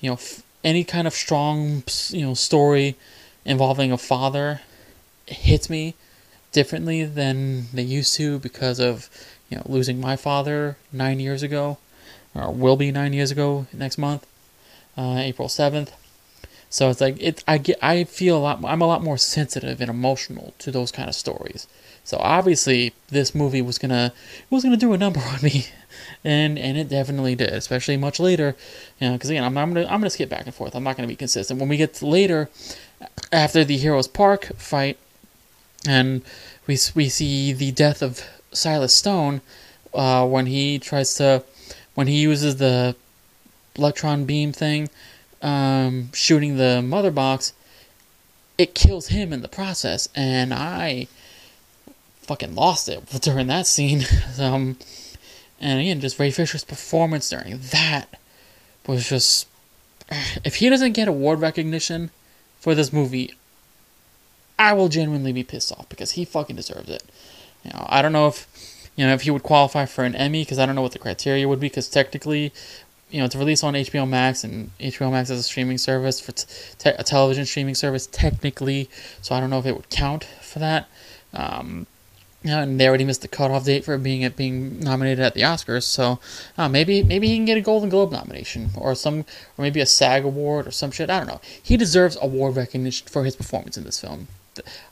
you know, f- any kind of strong, you know, story involving a father, hits me differently than they used to because of, you know, losing my father nine years ago, or will be nine years ago next month, uh, April seventh. So it's like it. I get. I feel a lot. I'm a lot more sensitive and emotional to those kind of stories. So obviously, this movie was gonna was gonna do a number on me, and and it definitely did. Especially much later, you know, because again, I'm, I'm gonna I'm gonna skip back and forth. I'm not gonna be consistent. When we get later, after the Heroes Park fight, and we we see the death of Silas Stone, uh, when he tries to, when he uses the electron beam thing, um, shooting the mother box, it kills him in the process, and I fucking lost it during that scene. um, and again, just Ray Fisher's performance during that was just. If he doesn't get award recognition for this movie, I will genuinely be pissed off because he fucking deserves it. You know, I don't know if you know if he would qualify for an Emmy because I don't know what the criteria would be because technically, you know, to release on HBO Max and HBO Max is a streaming service for te- a television streaming service technically, so I don't know if it would count for that. Um, and they already missed the cutoff date for being being nominated at the Oscars. So uh, maybe maybe he can get a Golden Globe nomination or some or maybe a SAG award or some shit. I don't know. He deserves award recognition for his performance in this film.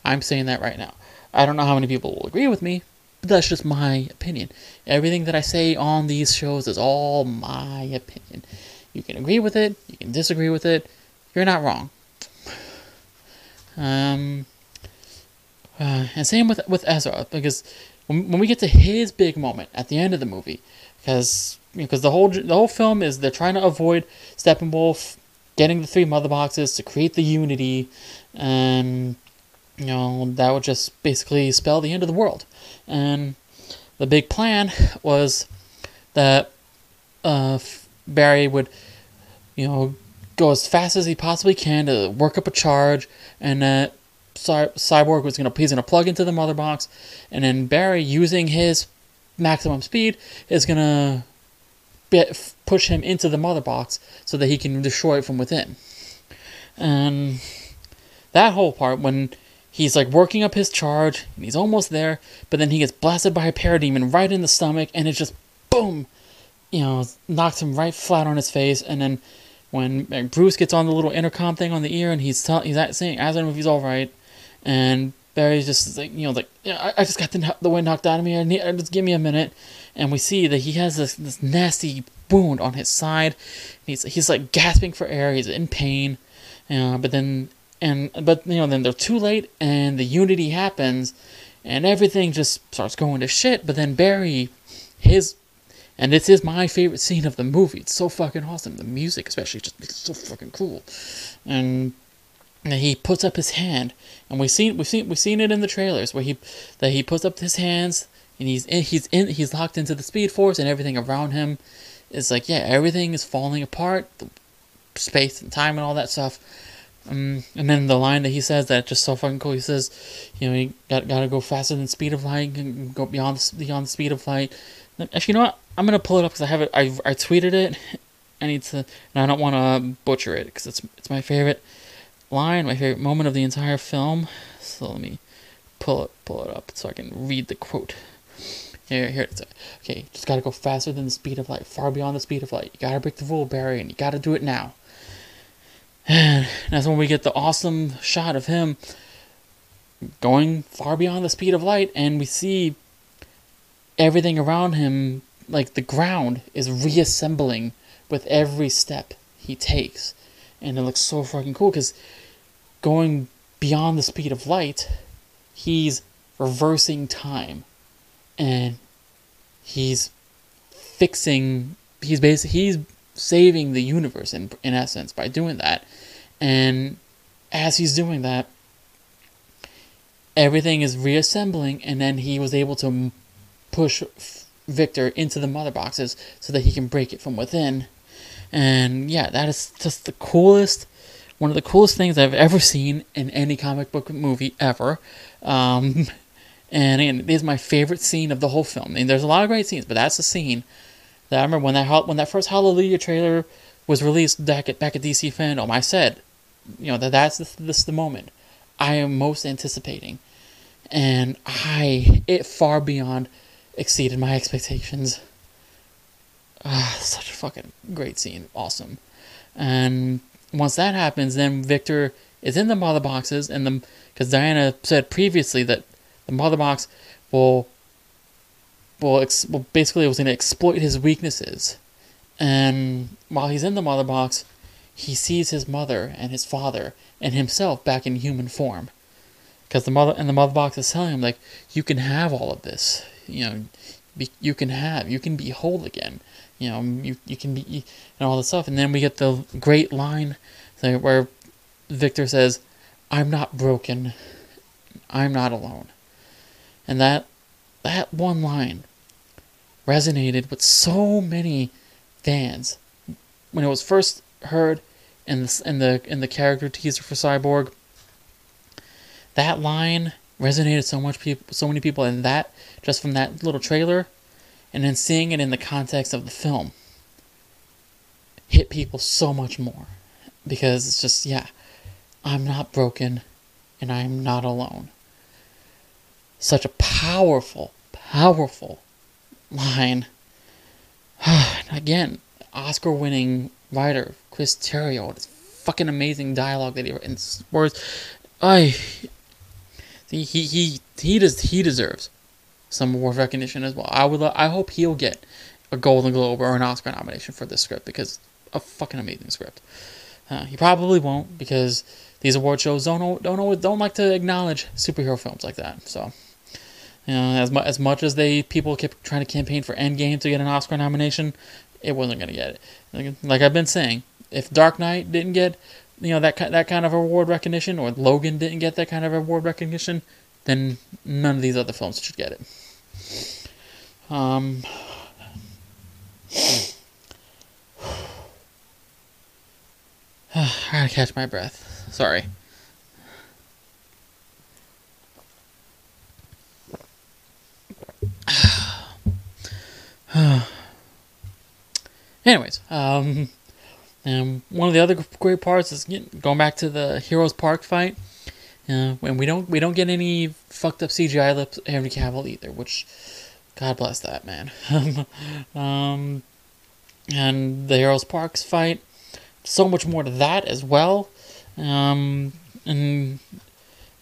I'm saying that right now. I don't know how many people will agree with me, but that's just my opinion. Everything that I say on these shows is all my opinion. You can agree with it, you can disagree with it. You're not wrong. Um, uh, and same with with Ezra because when, when we get to his big moment at the end of the movie, because because the whole the whole film is they're trying to avoid Steppenwolf getting the three mother boxes to create the unity, and you know that would just basically spell the end of the world. And the big plan was that uh, Barry would, you know, go as fast as he possibly can to work up a charge, and that Cyborg was gonna he's gonna plug into the mother box, and then Barry using his maximum speed is gonna push him into the mother box so that he can destroy it from within. And that whole part when he's like working up his charge and he's almost there, but then he gets blasted by a parademon right in the stomach, and it just boom, you know, knocks him right flat on his face, and then. When Bruce gets on the little intercom thing on the ear and he's tell, he's saying, asking him if he's all right, and Barry's just like, you know, like, yeah, I, I just got the, the wind knocked out of me. I need, just give me a minute. And we see that he has this, this nasty wound on his side. He's, he's like gasping for air. He's in pain. Uh, but then, and, but, you know, then they're too late and the unity happens and everything just starts going to shit. But then Barry, his, and this is my favorite scene of the movie. It's so fucking awesome. The music, especially, just it's so fucking cool. And and he puts up his hand, and we've seen we've seen we've seen it in the trailers where he that he puts up his hands and he's in, he's in he's locked into the speed force and everything around him is like yeah everything is falling apart, space and time and all that stuff. Um, and then the line that he says that just so fucking cool. He says, you know, you got gotta go faster than speed of light, and go beyond beyond the speed of light. Actually, you know what? I'm gonna pull it up because I have it. I I tweeted it. I need to, and I don't want to butcher it because it's it's my favorite line, my favorite moment of the entire film. So let me pull it pull it up so I can read the quote. Here, here it is. Okay, just gotta go faster than the speed of light, far beyond the speed of light. You gotta break the rule, Barry, and you gotta do it now. And that's when we get the awesome shot of him going far beyond the speed of light, and we see everything around him like the ground is reassembling with every step he takes, and it looks so fucking cool because going beyond the speed of light, he's reversing time, and he's fixing. He's basically he's saving the universe in in essence by doing that, and as he's doing that, everything is reassembling, and then he was able to push Victor into the mother boxes so that he can break it from within. And yeah, that is just the coolest, one of the coolest things I've ever seen in any comic book movie ever. Um, and again, it is my favorite scene of the whole film. I mean, there's a lot of great scenes, but that's the scene that I remember when that when that first Hallelujah trailer was released back at back at DC Fandom. I said, you know, that that's the, this the moment I am most anticipating, and I it far beyond exceeded my expectations. Ah, such a fucking great scene, awesome, and once that happens, then Victor is in the mother boxes, and the because Diana said previously that the mother box will will, ex- will basically was going to exploit his weaknesses, and while he's in the mother box, he sees his mother and his father and himself back in human form. Because the mother and the mother box is telling him like you can have all of this, you know, be, you can have, you can be whole again, you know, you you can be and all this stuff. And then we get the great line where Victor says, "I'm not broken, I'm not alone," and that that one line resonated with so many fans when it was first heard in the in the in the character teaser for Cyborg. That line resonated so much people, so many people, and that just from that little trailer, and then seeing it in the context of the film, hit people so much more, because it's just yeah, I'm not broken, and I'm not alone. Such a powerful, powerful line. Again, Oscar-winning writer Chris Terrio. It's fucking amazing dialogue that he wrote and words. I he he he does he deserves some award recognition as well. I would I hope he'll get a Golden Globe or an Oscar nomination for this script because a fucking amazing script. Uh, he probably won't because these award shows don't don't don't like to acknowledge superhero films like that. So, you know, as much as much as they people kept trying to campaign for Endgame to get an Oscar nomination, it wasn't gonna get it. Like I've been saying, if Dark Knight didn't get you know that that kind of award recognition, or Logan didn't get that kind of award recognition, then none of these other films should get it. Um. I gotta catch my breath. Sorry. Anyways, um, and one of the other great parts is going back to the Heroes Park fight. Uh, and we don't we don't get any fucked up CGI lips Henry Cavill either, which God bless that man. um, and the Heroes Parks fight, so much more to that as well. Um, and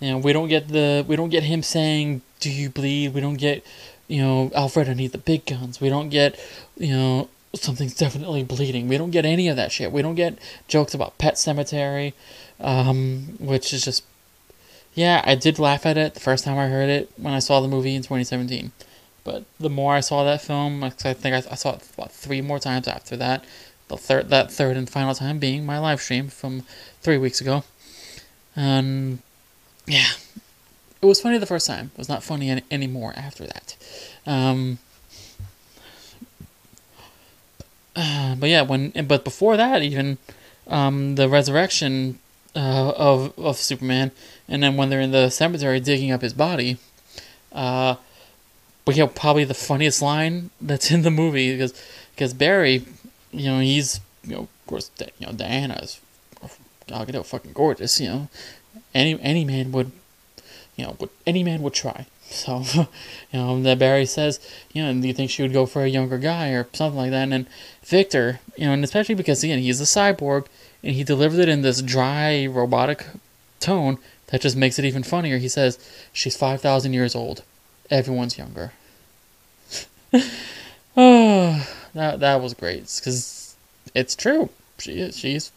you know we don't get the we don't get him saying, "Do you bleed?" We don't get you know Alfred, I need the big guns. We don't get you know something's definitely bleeding. We don't get any of that shit. We don't get jokes about Pet Sematary, um, which is just, yeah, I did laugh at it the first time I heard it when I saw the movie in 2017. But the more I saw that film, I think I, saw it about three more times after that. The third, that third and final time being my live stream from three weeks ago. And yeah, it was funny the first time. It was not funny any, anymore after that. Um, uh, but yeah, when but before that even, um, the resurrection uh, of of Superman, and then when they're in the cemetery digging up his body, uh, but yeah, probably the funniest line that's in the movie because because Barry, you know, he's you know of course you know Diana's, I'll get fucking gorgeous, you know, any any man would, you know, would any man would try. So, you know, that Barry says, you know, do you think she would go for a younger guy or something like that? And then Victor, you know, and especially because, again, he's a cyborg and he delivers it in this dry, robotic tone that just makes it even funnier. He says, she's 5,000 years old. Everyone's younger. Oh, that that was great because it's true. She is. She's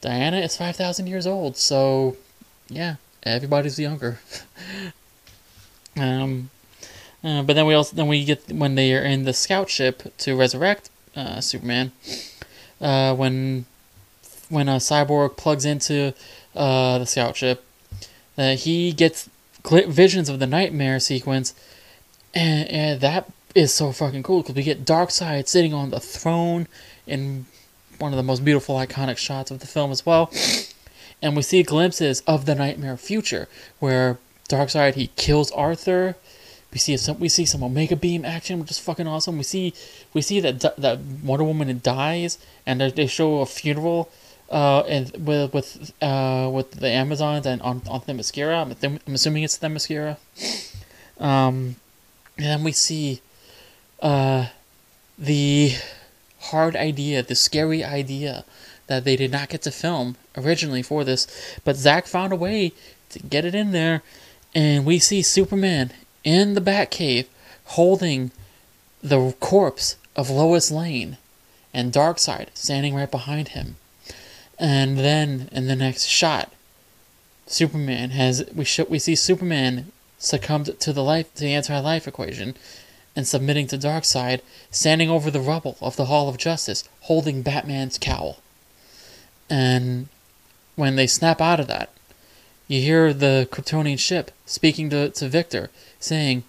Diana is five thousand years old. So, yeah, everybody's younger. um, uh, but then we also then we get when they are in the scout ship to resurrect uh, Superman. Uh, when when a cyborg plugs into uh, the scout ship, uh, he gets visions of the nightmare sequence, and, and that is so fucking cool because we get Darkseid sitting on the throne in one of the most beautiful, iconic shots of the film as well. And we see glimpses of the nightmare future where Darkseid he kills Arthur. We see some we see some Omega Beam action, which is fucking awesome. We see we see that that Wonder Woman dies, and they show a funeral, uh, and with with uh with the Amazons and on on Themyscira. I'm, I'm assuming it's Themyscira. Um, and then we see uh, the hard idea, the scary idea that they did not get to film originally for this, but Zack found a way to get it in there, and we see Superman in the Batcave holding the corpse of Lois Lane and Darkseid standing right behind him. And then in the next shot, Superman has we sh- we see Superman succumbed to the life to the anti-life equation and submitting to Darkseid, standing over the rubble of the Hall of Justice, holding Batman's cowl. And when they snap out of that, you hear the Kryptonian ship speaking to, to Victor, saying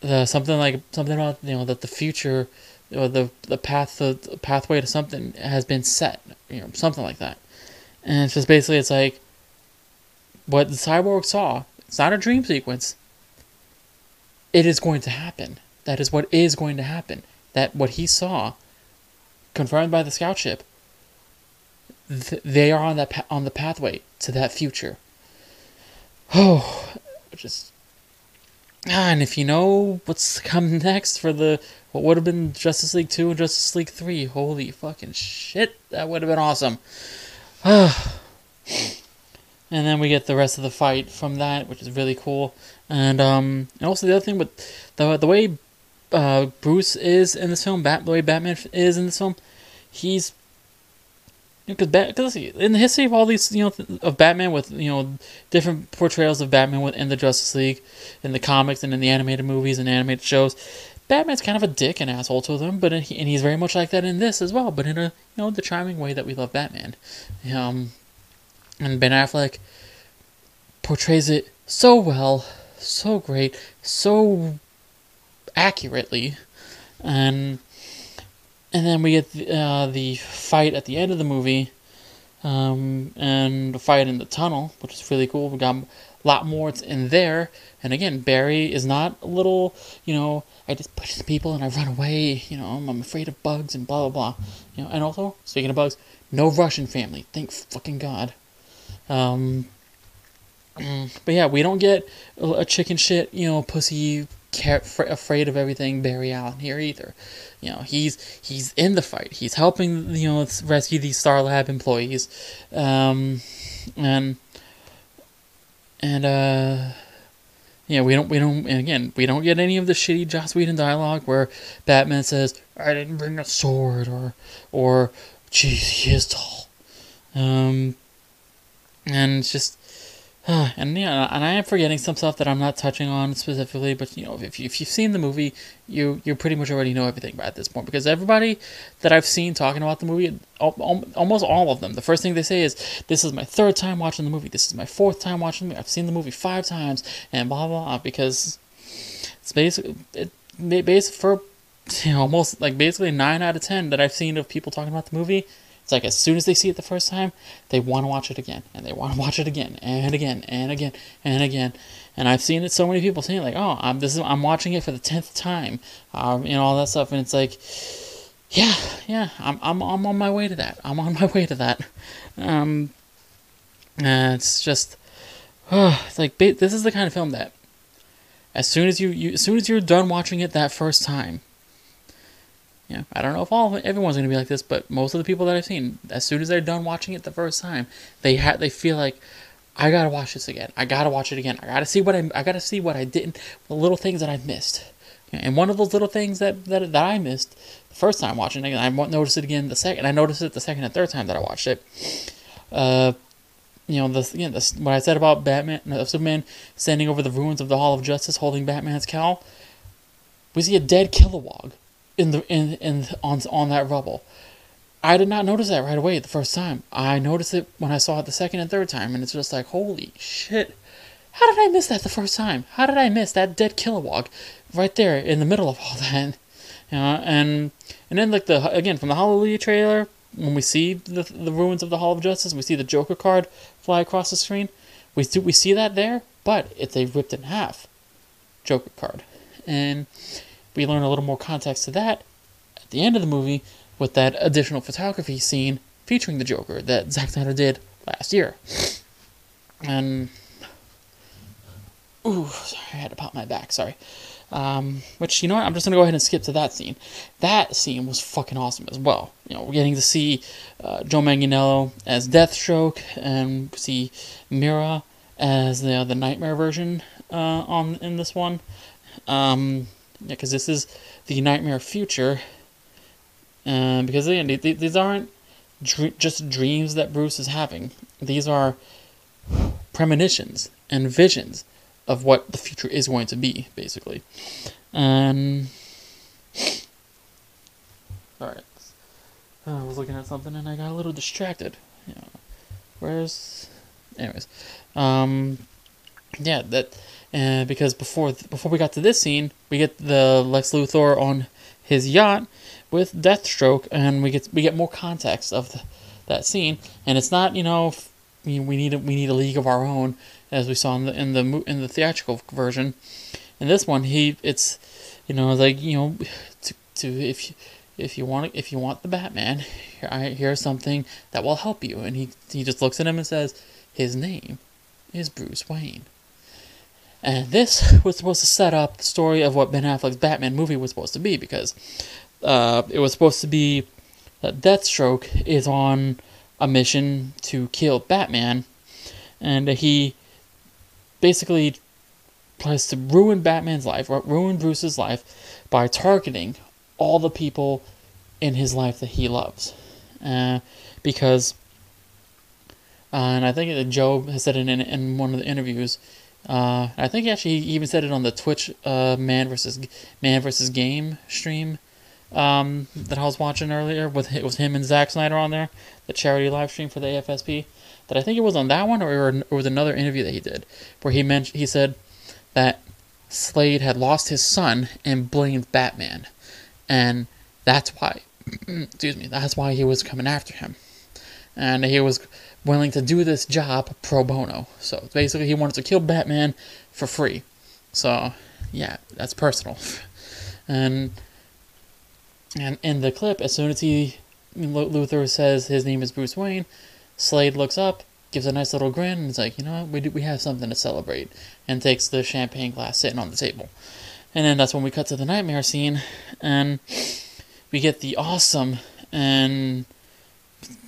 the something like something about you know that the future or the the path the, the pathway to something has been set, you know, something like that. And it's just basically it's like what the cyborg saw, it's not a dream sequence. It is going to happen. That is what is going to happen. That what he saw, confirmed by the scout ship, th- they are on that pa- on the pathway to that future. Oh, just ah, and if you know what's come next for the what would have been Justice League two and Justice League three, holy fucking shit, that would have been awesome. And then we get the rest of the fight from that, which is really cool. And um, and also the other thing with the the way uh, Bruce is in this film, Bat- the way Batman is in this film, he's because because in the history of all these you know of Batman with you know different portrayals of Batman within the Justice League in the comics and in the animated movies and animated shows, Batman's kind of a dick and asshole to them, but he, and he's very much like that in this as well, but in a you know the charming way that we love Batman, um, and Ben Affleck portrays it so well, so great, so accurately, and and then we get the, uh, the fight at the end of the movie, um, and the fight in the tunnel, which is really cool. We got a lot more in there, and again, Barry is not a little, you know, I just push people and I run away. You know, I'm, afraid of bugs and blah blah blah. You know, and also speaking of bugs, no Russian family. Thank fucking God. Um, but yeah, we don't get a chicken shit, you know, pussy care, afraid of everything Barry Allen here either. You know, he's he's in the fight. He's helping you know rescue these Star Lab employees, um, and and uh, yeah, we don't we don't and again we don't get any of the shitty Joss Whedon dialogue where Batman says I didn't bring a sword or or geez he is tall, um, and it's just and yeah, and I am forgetting some stuff that I'm not touching on specifically, but you know, if, if you've seen the movie, you you pretty much already know everything about this point because everybody that I've seen talking about the movie, almost all of them, the first thing they say is, "This is my third time watching the movie. This is my fourth time watching the movie. I've seen the movie five times," and blah blah blah. Because it's basically it based for you know, almost like basically nine out of ten that I've seen of people talking about the movie it's like as soon as they see it the first time, they want to watch it again, and they want to watch it again, and again, and again, and again. And I've seen it so many people saying like, "Oh, I'm this is I'm watching it for the tenth time," um, you know, all that stuff, and it's like, yeah, yeah, I'm I'm I'm on my way to that. I'm on my way to that. Um, it's just, oh, it's like this is the kind of film that, as soon as you, you as soon as you're done watching it that first time, yeah, I don't know if all everyone's gonna be like this, but most of the people that I've seen, as soon as they're done watching it the first time, they ha- they feel like I gotta watch this again. I gotta watch it again. I gotta see what I I gotta see what I didn't, the little things that I missed. And one of those little things that, that, that I missed the first time watching it, I noticed it again the second, I noticed it the second and third time that I watched it. Uh, you know, the, you know, the, what I said about Batman, uh, Superman standing over the ruins of the Hall of Justice holding Batman's cowl. We see a dead Kilowog in the in, in on on that rubble. I did not notice that right away the first time. I noticed it when I saw it the second and third time, and it's just like, holy shit. How did I miss that the first time? How did I miss that dead Kilowog right there in the middle of all that? You know, and and then like the again from the Hallelujah trailer, when we see the the ruins of the Hall of Justice, we see the Joker card fly across the screen. We do we see that there, but it's a ripped in half Joker card, and we learn a little more context to that at the end of the movie with that additional photography scene featuring the Joker that Zack Snyder did last year. And ooh, sorry, I had to pop my back. Sorry. Um, which you know what? I'm just gonna go ahead and skip to that scene. That scene was fucking awesome as well. You know, we're getting to see uh, Joe Manganiello as Deathstroke, and see Mera as the the Nightmare version uh, on in this one. Um, yeah, because this is the Nightmare future. Uh, because again, these aren't dr- just dreams that Bruce is having. These are premonitions and visions of what the future is going to be, basically. Um, Alright. I was looking at something and I got a little distracted. Yeah. Where's. Anyways. Um, yeah, that. Uh, because before before we got to this scene, we get the Lex Luthor on his yacht with Deathstroke, and we get we get more context of the, that scene. And it's not you know we need a, we need a league of our own as we saw in the in the in the theatrical version. In this one, he it's you know like you know to, to if you, if you want if you want the Batman, here I here's something that will help you. And he he just looks at him and says, his name is Bruce Wayne. And this was supposed to set up the story of what Ben Affleck's Batman movie was supposed to be because uh, it was supposed to be that Deathstroke is on a mission to kill Batman, and he basically tries to ruin Batman's life, or ruin Bruce's life, by targeting all the people in his life that he loves. Uh, because, uh, and I think that Joe has said in, in one of the interviews. Uh, I think actually he even said it on the Twitch uh, Man versus Man versus Game stream um, that I was watching earlier with it was him and Zack Snyder on there, the charity live stream for the AFSP. That I think it was on that one or it was another interview that he did where he mentioned he said that Slade had lost his son and blamed Batman, and that's why, excuse me, that's why he was coming after him, and he was willing to do this job pro bono. So basically, he wanted to kill Batman for free. So yeah, that's personal, and and in the clip, as soon as he Luthor says his name is Bruce Wayne, Slade looks up, gives a nice little grin, and is like, you know what, we do, we have something to celebrate, and takes the champagne glass sitting on the table. And then that's when we cut to the nightmare scene, and we get the awesome and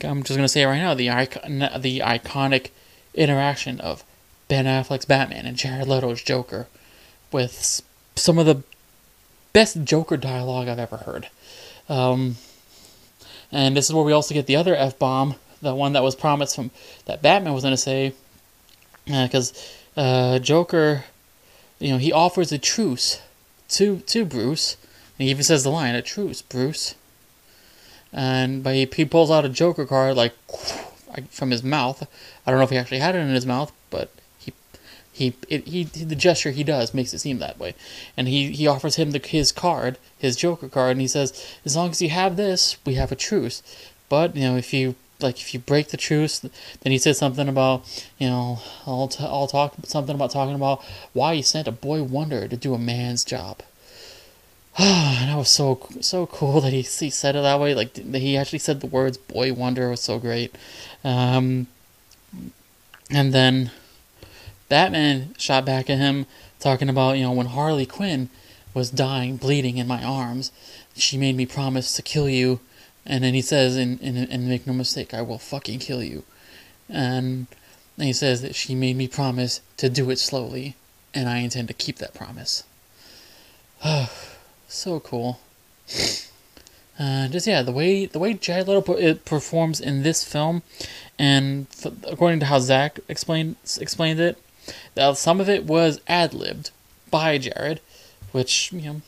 I'm just gonna say right now the icon, the iconic interaction of Ben Affleck's Batman and Jared Leto's Joker, with some of the best Joker dialogue I've ever heard. Um, and this is where we also get the other f bomb, the one that was promised from that Batman was to say, because uh, uh, Joker, you know, he offers a truce to to Bruce, and he even says the line, "A truce, Bruce." And but he, he pulls out a Joker card like from his mouth. I don't know if he actually had it in his mouth, but he, it, he, the gesture he does makes it seem that way, and he, he offers him the, his card, his Joker card, and he says, "As long as you have this, we have a truce. But you know, if you like, if you break the truce, then he says something about, you know, I'll, t- I'll talk something about talking about why he sent a boy wonder to do a man's job. and that was so so cool that he, he said it that way. Like he actually said the words "boy wonder" was so great. Um, and then Batman shot back at him, talking about, you know, when Harley Quinn was dying, bleeding in my arms, she made me promise to kill you. And then he says, and, and, make no mistake, I will fucking kill you. And, and he says that she made me promise to do it slowly, and I intend to keep that promise. So cool. Uh, just yeah, the way the way Jared Leto per- it performs in this film, and f- according to how Zack explained explained it, that some of it was ad libbed by Jared, which you know,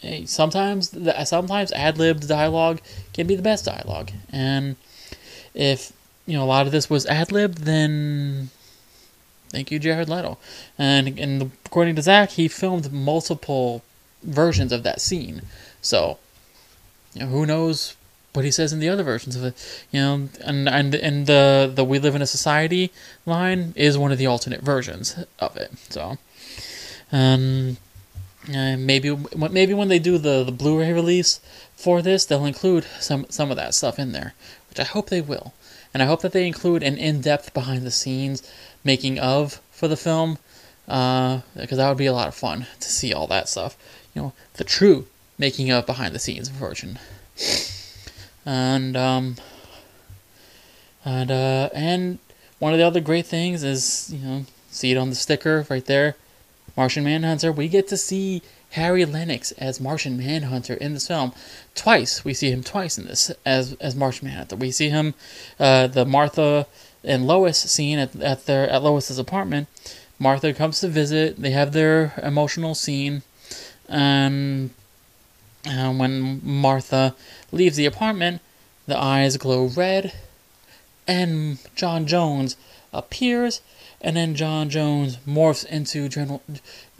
hey, sometimes the, sometimes ad libbed dialogue can be the best dialogue, and if you know a lot of this was ad libbed, then thank you, Jared Leto, and and according to Zack, he filmed multiple versions of that scene, so you know, who knows what he says in the other versions of it. You know, and and and the the we live in a society line is one of the alternate versions of it. So, um, uh, maybe maybe when they do the the Blu-ray release for this, they'll include some some of that stuff in there, which I hope they will. And I hope that they include an in-depth behind the scenes making of for the film, uh, because that would be a lot of fun to see all that stuff. You know, the true making of behind the scenes version. And um and uh and one of the other great things is, you know, see it on the sticker right there. Martian Manhunter. We get to see Harry Lennix as Martian Manhunter in this film. Twice. We see him twice in this as as Martian Manhunter. We see him uh the Martha and Lois scene at at their at Lois's apartment. Martha comes to visit. They have their emotional scene. And and when Martha leaves the apartment, the eyes glow red, and John Jones appears, and then John Jones morphs into General,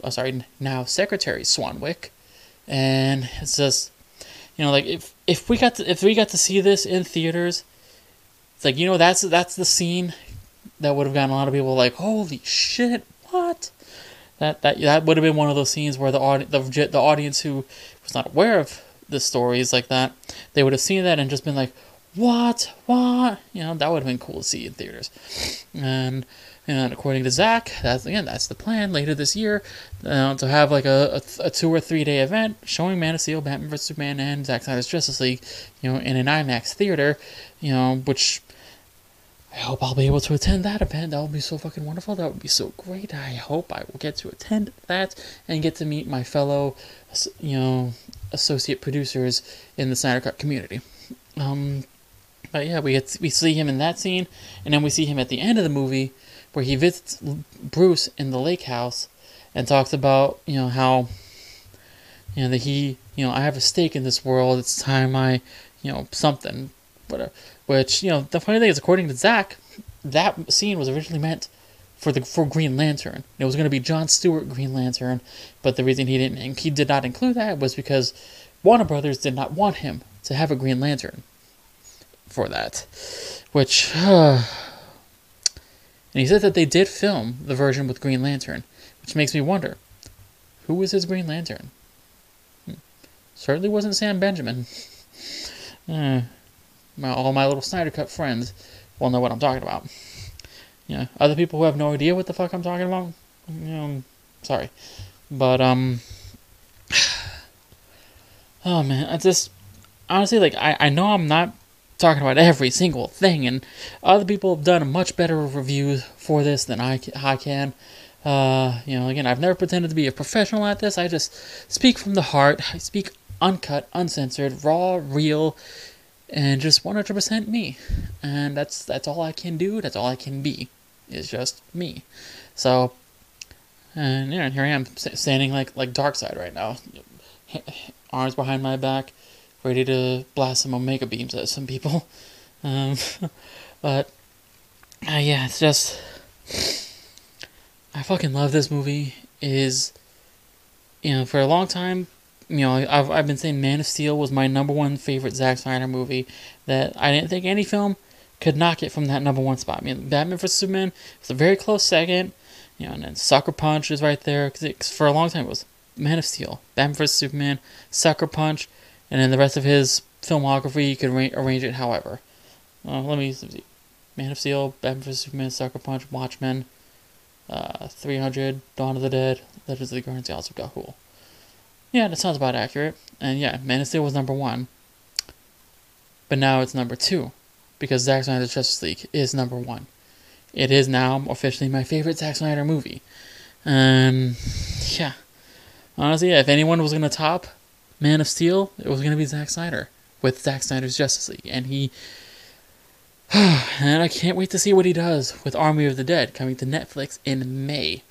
oh, sorry, now Secretary Swanwick, and it's just, you know, like if if we got to, if we got to see this in theaters, it's like you know that's that's the scene that would have gotten a lot of people like, holy shit, what? That that that would have been one of those scenes where the audi- the the audience who was not aware of the stories like that, they would have seen that and just been like, "What? What?" You know, that would have been cool to see in theaters. And and according to Zack, that's again that's the plan later this year uh, to have like a, a, a, two or three day event showing Man of Steel, Batman vs Superman, and Zack Snyder's Justice League, you know, in an IMAX theater, you know, which I hope I'll be able to attend that event. That would be so fucking wonderful. That would be so great. I hope I will get to attend that and get to meet my fellow, you know, associate producers in the Snyder Cut community. Um, but yeah, we get we see him in that scene, and then we see him at the end of the movie where he visits Bruce in the lake house and talks about you know how you know that he you know I have a stake in this world. It's time I you know something whatever which you know, the funny thing is, according to Zack, that scene was originally meant for the for Green Lantern. It was going to be John Stewart Green Lantern, but the reason he didn't he did not include that was because Warner Brothers did not want him to have a Green Lantern for that, which. Uh, and he said that they did film the version with Green Lantern, which makes me wonder, who was his Green Lantern? Hmm. Certainly wasn't Sam Benjamin. Uh, my, all my little Snyder Cut friends will know what I'm talking about. Know, other people who have no idea what the fuck I'm talking about, you know, sorry. But, um, oh man, I just, honestly, like, I, I know I'm not talking about every single thing, and other people have done much better reviews for this than I, I can. Uh, you know, again, I've never pretended to be a professional at this. I just speak from the heart. I speak uncut, uncensored, raw, real, and just 100% me. And that's that's all I can do. That's all I can be. Is just me. So, and yeah, here I am standing like like Darkseid right now, arms behind my back, ready to blast some Omega beams at some people. Um, but uh, yeah, it's just I fucking love this movie. It is you know for a long time you know, I've I've been saying Man of Steel was my number one favorite Zack Snyder movie. That I didn't think any film could knock it from that number one spot. I mean, Batman vs Superman was a very close second. You know, and then Sucker Punch is right there because for a long time it was Man of Steel, Batman vs Superman, Sucker Punch, and then the rest of his filmography you could ra- arrange it however. Uh, let me see. Man of Steel, Batman vs Superman, Sucker Punch, Watchmen, uh, 300, Dawn of the Dead, Legends of the Guardians of the Galaxy. Yeah, that sounds about accurate. And yeah, Man of Steel was number one. But now it's number two. Because Zack Snyder's Justice League is number one. It is now officially my favorite Zack Snyder movie. Um, yeah. Honestly, yeah, if anyone was going to top Man of Steel, it was going to be Zack Snyder with Zack Snyder's Justice League, and he. and I can't wait to see what he does with Army of the Dead coming to Netflix in May.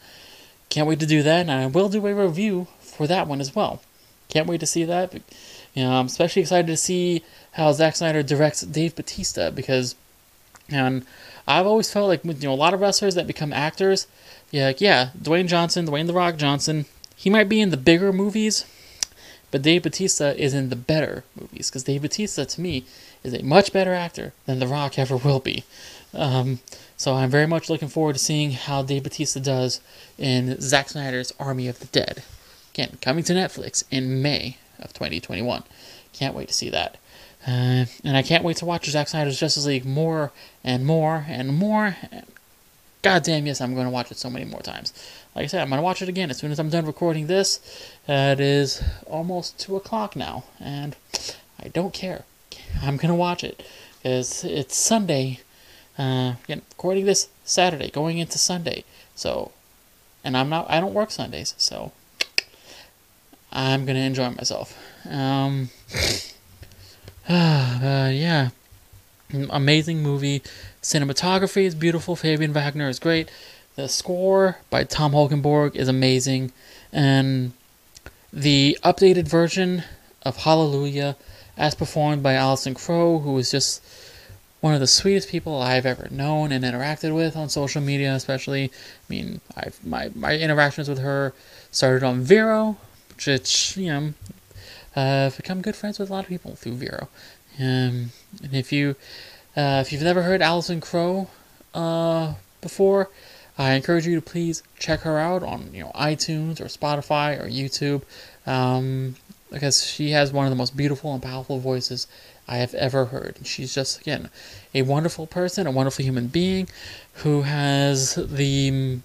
Can't wait to do that, and I will do a review for that one as well. Can't wait to see that. You know, I'm especially excited to see how Zack Snyder directs Dave Batista because, and I've always felt like you know a lot of wrestlers that become actors, yeah, like yeah, Dwayne Johnson, Dwayne the Rock Johnson, he might be in the bigger movies, but Dave Batista is in the better movies because Dave Batista to me is a much better actor than The Rock ever will be. Um, so I'm very much looking forward to seeing how Dave Batista does in Zack Snyder's Army of the Dead. Again, coming to Netflix in May of 2021. Can't wait to see that. Uh, and I can't wait to watch Zack Snyder's Justice League more and more and more. God damn, yes, I'm going to watch it so many more times. Like I said, I'm going to watch it again as soon as I'm done recording this. Uh, it is almost 2 o'clock now, and I don't care. I'm going to watch it. Because it's Sunday. Uh, again, recording this Saturday, going into Sunday. So, and I'm not, I don't work Sundays, so I'm gonna enjoy myself. Um, uh, yeah, amazing movie. Cinematography is beautiful. Fabian Wagner is great. The score by Tom Holkenborg is amazing, and the updated version of Hallelujah, as performed by Allison Crowe, who is just one of the sweetest people I've ever known and interacted with on social media, especially. I mean, I've my my interactions with her started on Vero, which you know, uh, I've become good friends with a lot of people through Vero. Um, and if you uh, if you've never heard Allison Crowe uh, before, I encourage you to please check her out on you know iTunes or Spotify or YouTube, um, because she has one of the most beautiful and powerful voices I have ever heard. She's just again a wonderful person, a wonderful human being, who has the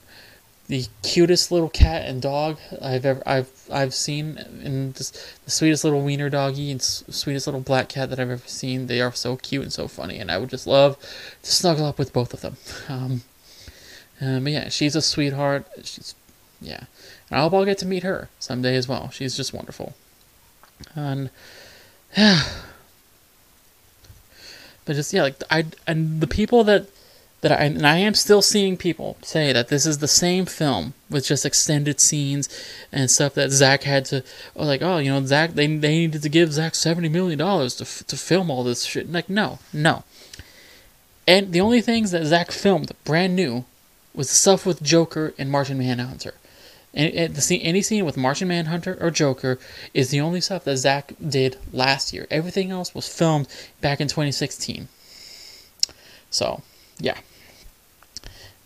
the cutest little cat and dog I've ever I've I've seen, and this, the sweetest little wiener doggy and sweetest little black cat that I've ever seen. They are so cute and so funny, and I would just love to snuggle up with both of them. Um, um, but yeah, she's a sweetheart. She's yeah, and I hope I'll get to meet her someday as well. She's just wonderful, and yeah. But just yeah, like I and the people that that I and I am still seeing people say that this is the same film with just extended scenes and stuff that Zack had to oh, like oh you know Zack, they they needed to give Zack seventy million dollars to to film all this shit. Like no no. And the only things that Zack filmed brand new was the stuff with Joker and Martian Manhunter. And, and the scene any scene with Martian Manhunter or Joker is the only stuff that Zack did last year. Everything else was filmed back in 2016 so yeah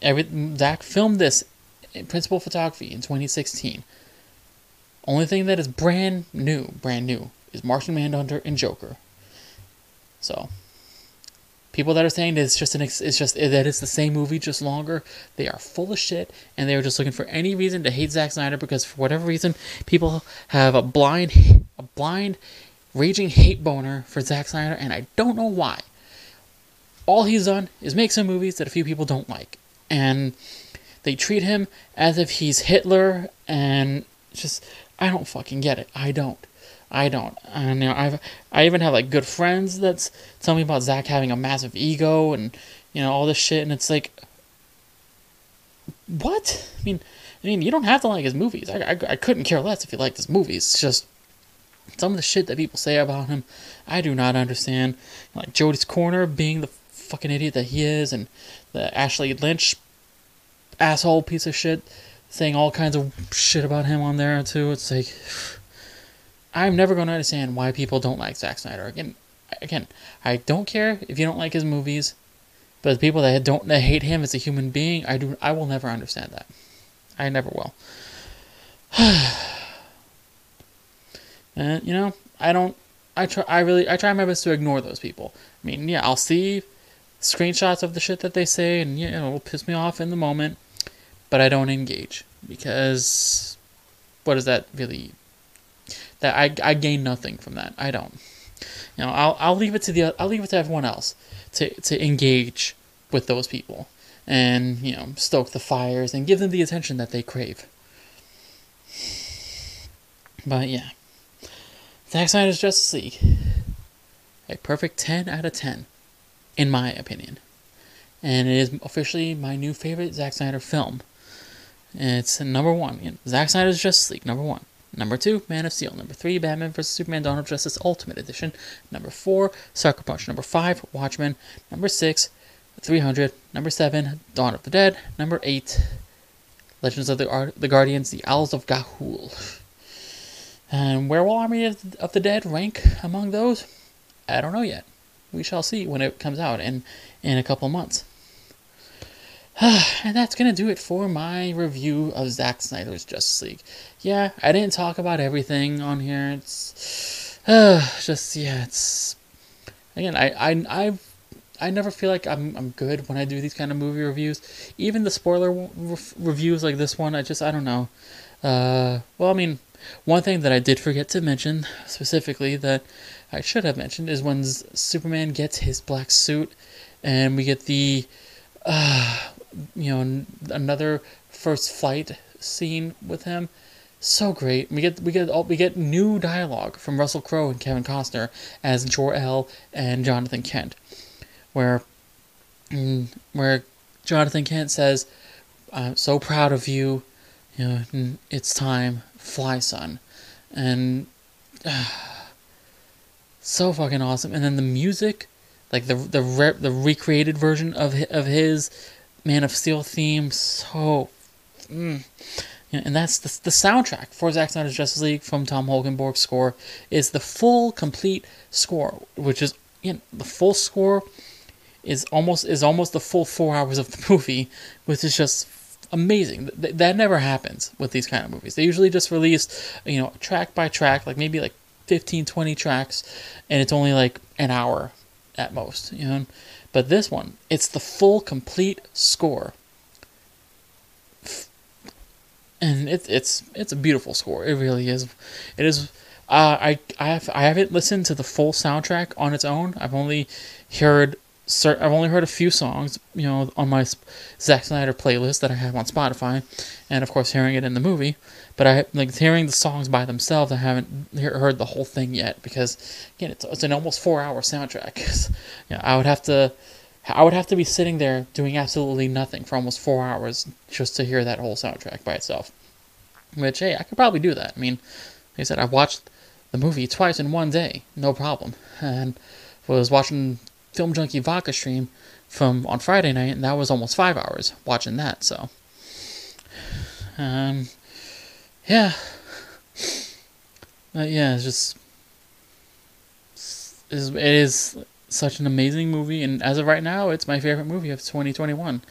Every Zack filmed this in principal photography in 2016. Only thing that is brand new, brand new, is Martian Manhunter and Joker. So, people that are saying that it's just an it's just that it's the same movie just longer, they are full of shit, and they are just looking for any reason to hate Zack Snyder because for whatever reason, people have a blind a blind raging hate boner for Zack Snyder, and I don't know why. All he's done is make some movies that a few people don't like and they treat him as if he's Hitler, and just I don't fucking get it. I don't. I don't. You know, I've I even have like good friends that tell me about Zack having a massive ego and you know all this shit, and it's like, what? I mean, I mean, you don't have to like his movies. I, I, I couldn't care less if you liked his movies. It's just some of the shit that people say about him, I do not understand. Like Jody's Corner being the fucking idiot that he is, and the Ashley Lynch asshole piece of shit saying all kinds of shit about him on there too. It's like I'm never going to understand why people don't like Zack Snyder. Again, again, I don't care if you don't like his movies, but the people that don't that hate him as a human being, I do I will never understand that. I never will. and you know, I don't I try I really I try my best to ignore those people. I mean, yeah, I'll see screenshots of the shit that they say, and you know, it'll piss me off in the moment, but I don't engage because what does that really? That I I gain nothing from that. I don't. You know, I'll I'll leave it to the I'll leave it to everyone else to to engage with those people and you know stoke the fires and give them the attention that they crave. But yeah Zack Snyder's Justice League. A perfect 10 out of 10, in my opinion. And it is officially my new favorite Zack Snyder film. It's number one. You know, Zack Snyder's Justice League, number one. Number two, Man of Steel. Number three, Batman vs. Superman Dawn of Justice Ultimate Edition. Number four, Sucker Punch. Number five, Watchmen. Number six, 300. Number seven, Dawn of the Dead. Number eight, Legends of the, Ar- the Guardians, The Owls of Ga'Hoole. And where will Army of, of the Dead rank among those? I don't know yet. We shall see when it comes out in, in a couple months. and that's gonna do it for my review of Zack Snyder's Justice League. Yeah, I didn't talk about everything on here. It's uh, just yeah, it's again I I I I never feel like I'm I'm good when I do these kind of movie reviews. Even the spoiler re- reviews like this one, I just I don't know. Uh, well, I mean, one thing that I did forget to mention specifically that I should have mentioned is when Superman gets his black suit, and we get the uh, you know another first flight scene with him. So great. We get we get all we get new dialogue from Russell Crowe and Kevin Costner as Jor-El and Jonathan Kent where mm, where Jonathan Kent says I'm so proud of you. You know it's time. Fly son. And uh, so fucking awesome. And then the music like the the re- the recreated version of of his Man of Steel theme so. Mm. and that's the, the soundtrack for Zack Snyder's Justice League from Tom Holkenborg's score is the full complete score, which is you know, the full score is almost is almost the full four hours of the movie, which is just amazing. That, that never happens with these kind of movies. They usually just release, you know, track by track, like maybe like 15, 20 tracks, and it's only like an hour at most, you know. But this one, it's the full, complete score. And it, it's it's a beautiful score. It really is. It is. Uh, I I have I haven't listened to the full soundtrack on its own. I've only heard I've only heard a few songs, you know, on my Zack Snyder playlist that I have on Spotify, and of course hearing it in the movie. But I like hearing the songs by themselves. I haven't heard the whole thing yet because again, it's, it's an almost four-hour soundtrack. yeah, I would have to, I would have to be sitting there doing absolutely nothing for almost four hours just to hear that whole soundtrack by itself. Which hey, I could probably do that. I mean, like I said, I watched the movie twice in one day, no problem, and was watching Film Junkie Vodka stream from on Friday night, and that was almost five hours watching that. So, um, yeah, but yeah, it's just it is such an amazing movie, and as of right now, it's my favorite movie of 2021.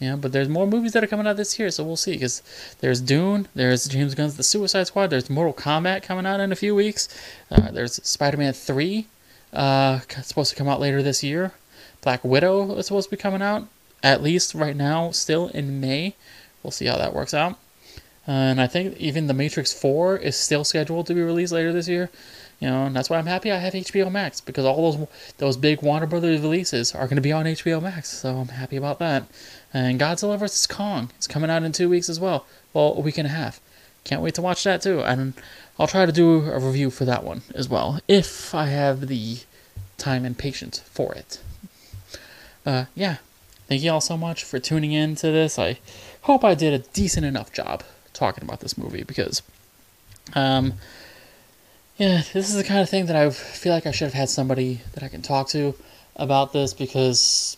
Yeah, but there's more movies that are coming out this year, so we'll see. Because there's Dune, there's James Gunn's The Suicide Squad, there's Mortal Kombat coming out in a few weeks, uh, there's Spider-Man 3, uh, supposed to come out later this year. Black Widow is supposed to be coming out, at least right now, still in May. We'll see how that works out. And I think even The Matrix 4 is still scheduled to be released later this year. You know, and that's why I'm happy I have HBO Max because all those those big Warner Brothers releases are going to be on HBO Max. So I'm happy about that. And Godzilla vs Kong is coming out in two weeks as well. Well, a week and a half. Can't wait to watch that too. And I'll try to do a review for that one as well, if I have the time and patience for it. Uh, yeah, thank you all so much for tuning in to this. I hope I did a decent enough job talking about this movie because, um, yeah, this is the kind of thing that I feel like I should have had somebody that I can talk to about this because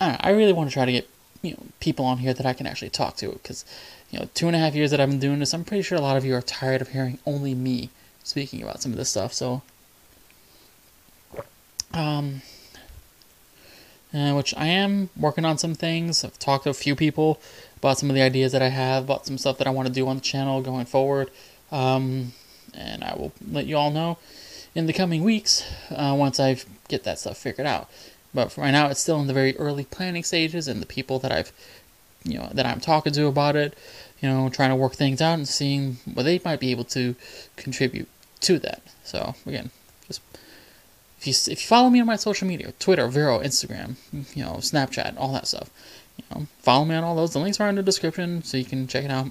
I, know, I really want to try to get you know people on here that I can actually talk to because you know, two and a half years that I've been doing this, I'm pretty sure a lot of you are tired of hearing only me speaking about some of this stuff. So, um, uh, which I am working on some things. I've talked to a few people about some of the ideas that I have, about some stuff that I want to do on the channel going forward. Um, and I will let you all know in the coming weeks uh, once I get that stuff figured out. But for right now, it's still in the very early planning stages, and the people that I've you know that I'm talking to about it, you know, trying to work things out and seeing what they might be able to contribute to that. So again, just if you if you follow me on my social media, Twitter, Vero, Instagram, you know, Snapchat, all that stuff, you know, follow me on all those. The links are in the description, so you can check it out.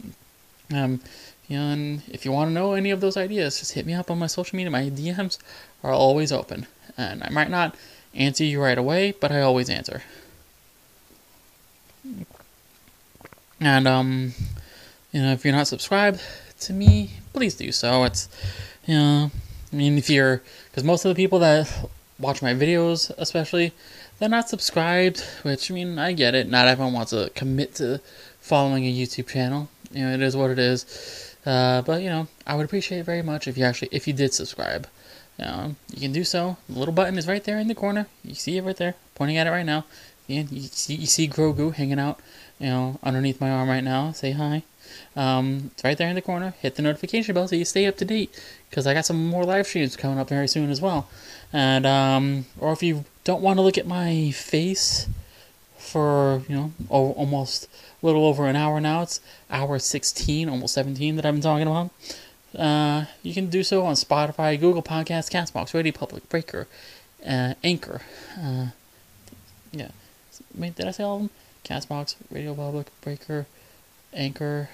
Um, and if you want to know any of those ideas, just hit me up on my social media. My DMs are always open, and I might not answer you right away, but I always answer. And um, you know, if you're not subscribed to me, please do so. It's you know, I mean, if you're because most of the people that watch my videos, especially, they're not subscribed. Which I mean, I get it. Not everyone wants to commit to following a YouTube channel. You know, it is what it is. Uh, but you know, I would appreciate it very much if you actually if you did subscribe. You, know, you can do so. The little button is right there in the corner. You see it right there, pointing at it right now. And you see you see Grogu hanging out, you know, underneath my arm right now. Say hi. Um, it's right there in the corner. Hit the notification bell so you stay up to date because I got some more live streams coming up very soon as well. And um, or if you don't want to look at my face for you know almost a little over an hour now, it's hour sixteen, almost seventeen that I've been talking about. Uh, you can do so on Spotify, Google Podcasts, Castbox, Radio Public, Breaker, uh, Anchor. Uh, yeah, wait, did I say all of them? Castbox, Radio Public, Breaker, Anchor,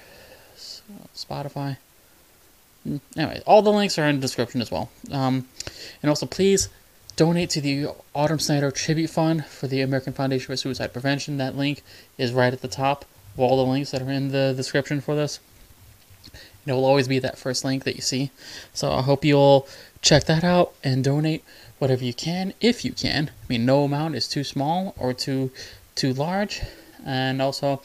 Spotify. Hmm, anyway, all the links are in the description as well. Um, and also, please donate to the Autumn Snyder Tribute Fund for the American Foundation for Suicide Prevention. That link is right at the top of all the links that are in the description for this. And It will always be that first link that you see. So I hope you'll check that out and donate whatever you can, if you can. I mean, no amount is too small or too too large. And also,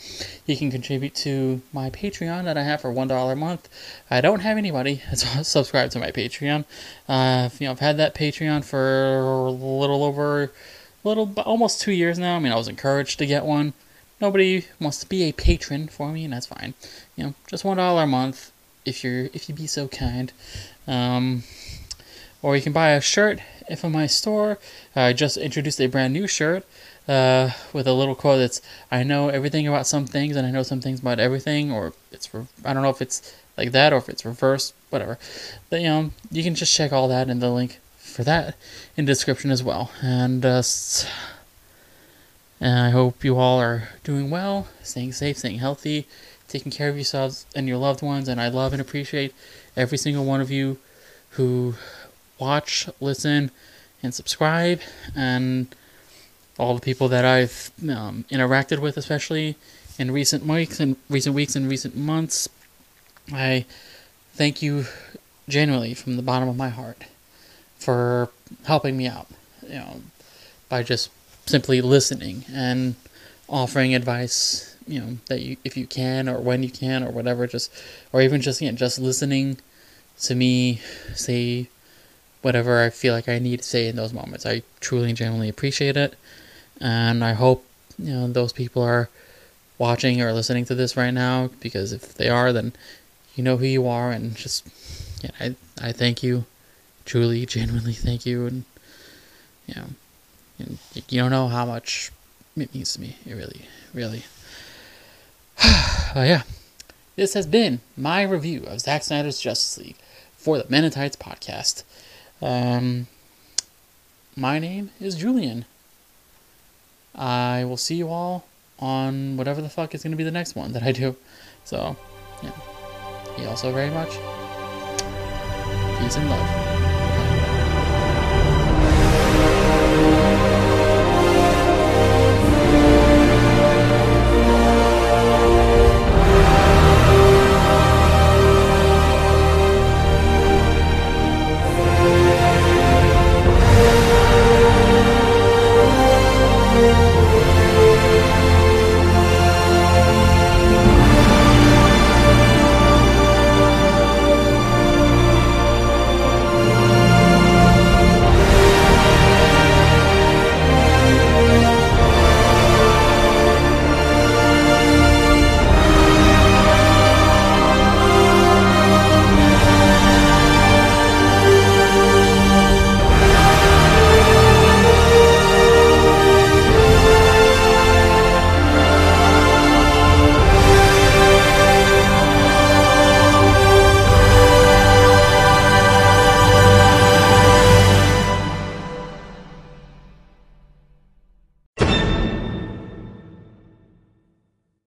you can contribute to my Patreon that I have for one dollar a month. I don't have anybody that's subscribed to my Patreon. Uh, you know, I've had that Patreon for a little over, little almost two years now. I mean, I was encouraged to get one. Nobody wants to be a patron for me, and that's fine. You know, just one dollar a month if you're if you be so kind. Um, or you can buy a shirt from my store. I just introduced a brand new shirt uh, with a little quote that's I know everything about some things and I know some things about everything, or it's I don't know if it's like that or if it's reversed, whatever. But you know, you can just check all that in the link for that in the description as well. And uh, and I hope you all are doing well, staying safe, staying healthy, taking care of yourselves and your loved ones. And I love and appreciate every single one of you who watch, listen, and subscribe, and all the people that I've um, interacted with, especially in recent weeks and recent weeks and recent months. I thank you genuinely from the bottom of my heart for helping me out, you know, by just simply listening and offering advice, you know, that you if you can or when you can or whatever, just or even just yeah, just listening to me say whatever I feel like I need to say in those moments. I truly and genuinely appreciate it and I hope you know those people are watching or listening to this right now because if they are, then you know who you are, and just yeah, I I thank you, truly, genuinely thank you, and you know, you don't know how much it means to me. It really, really. yeah, this has been my review of Zack Snyder's Justice League for the Men podcast. Um, my name is Julian. I will see you all on whatever the fuck is going to be the next one that I do. So, yeah. You also very much. Peace and love.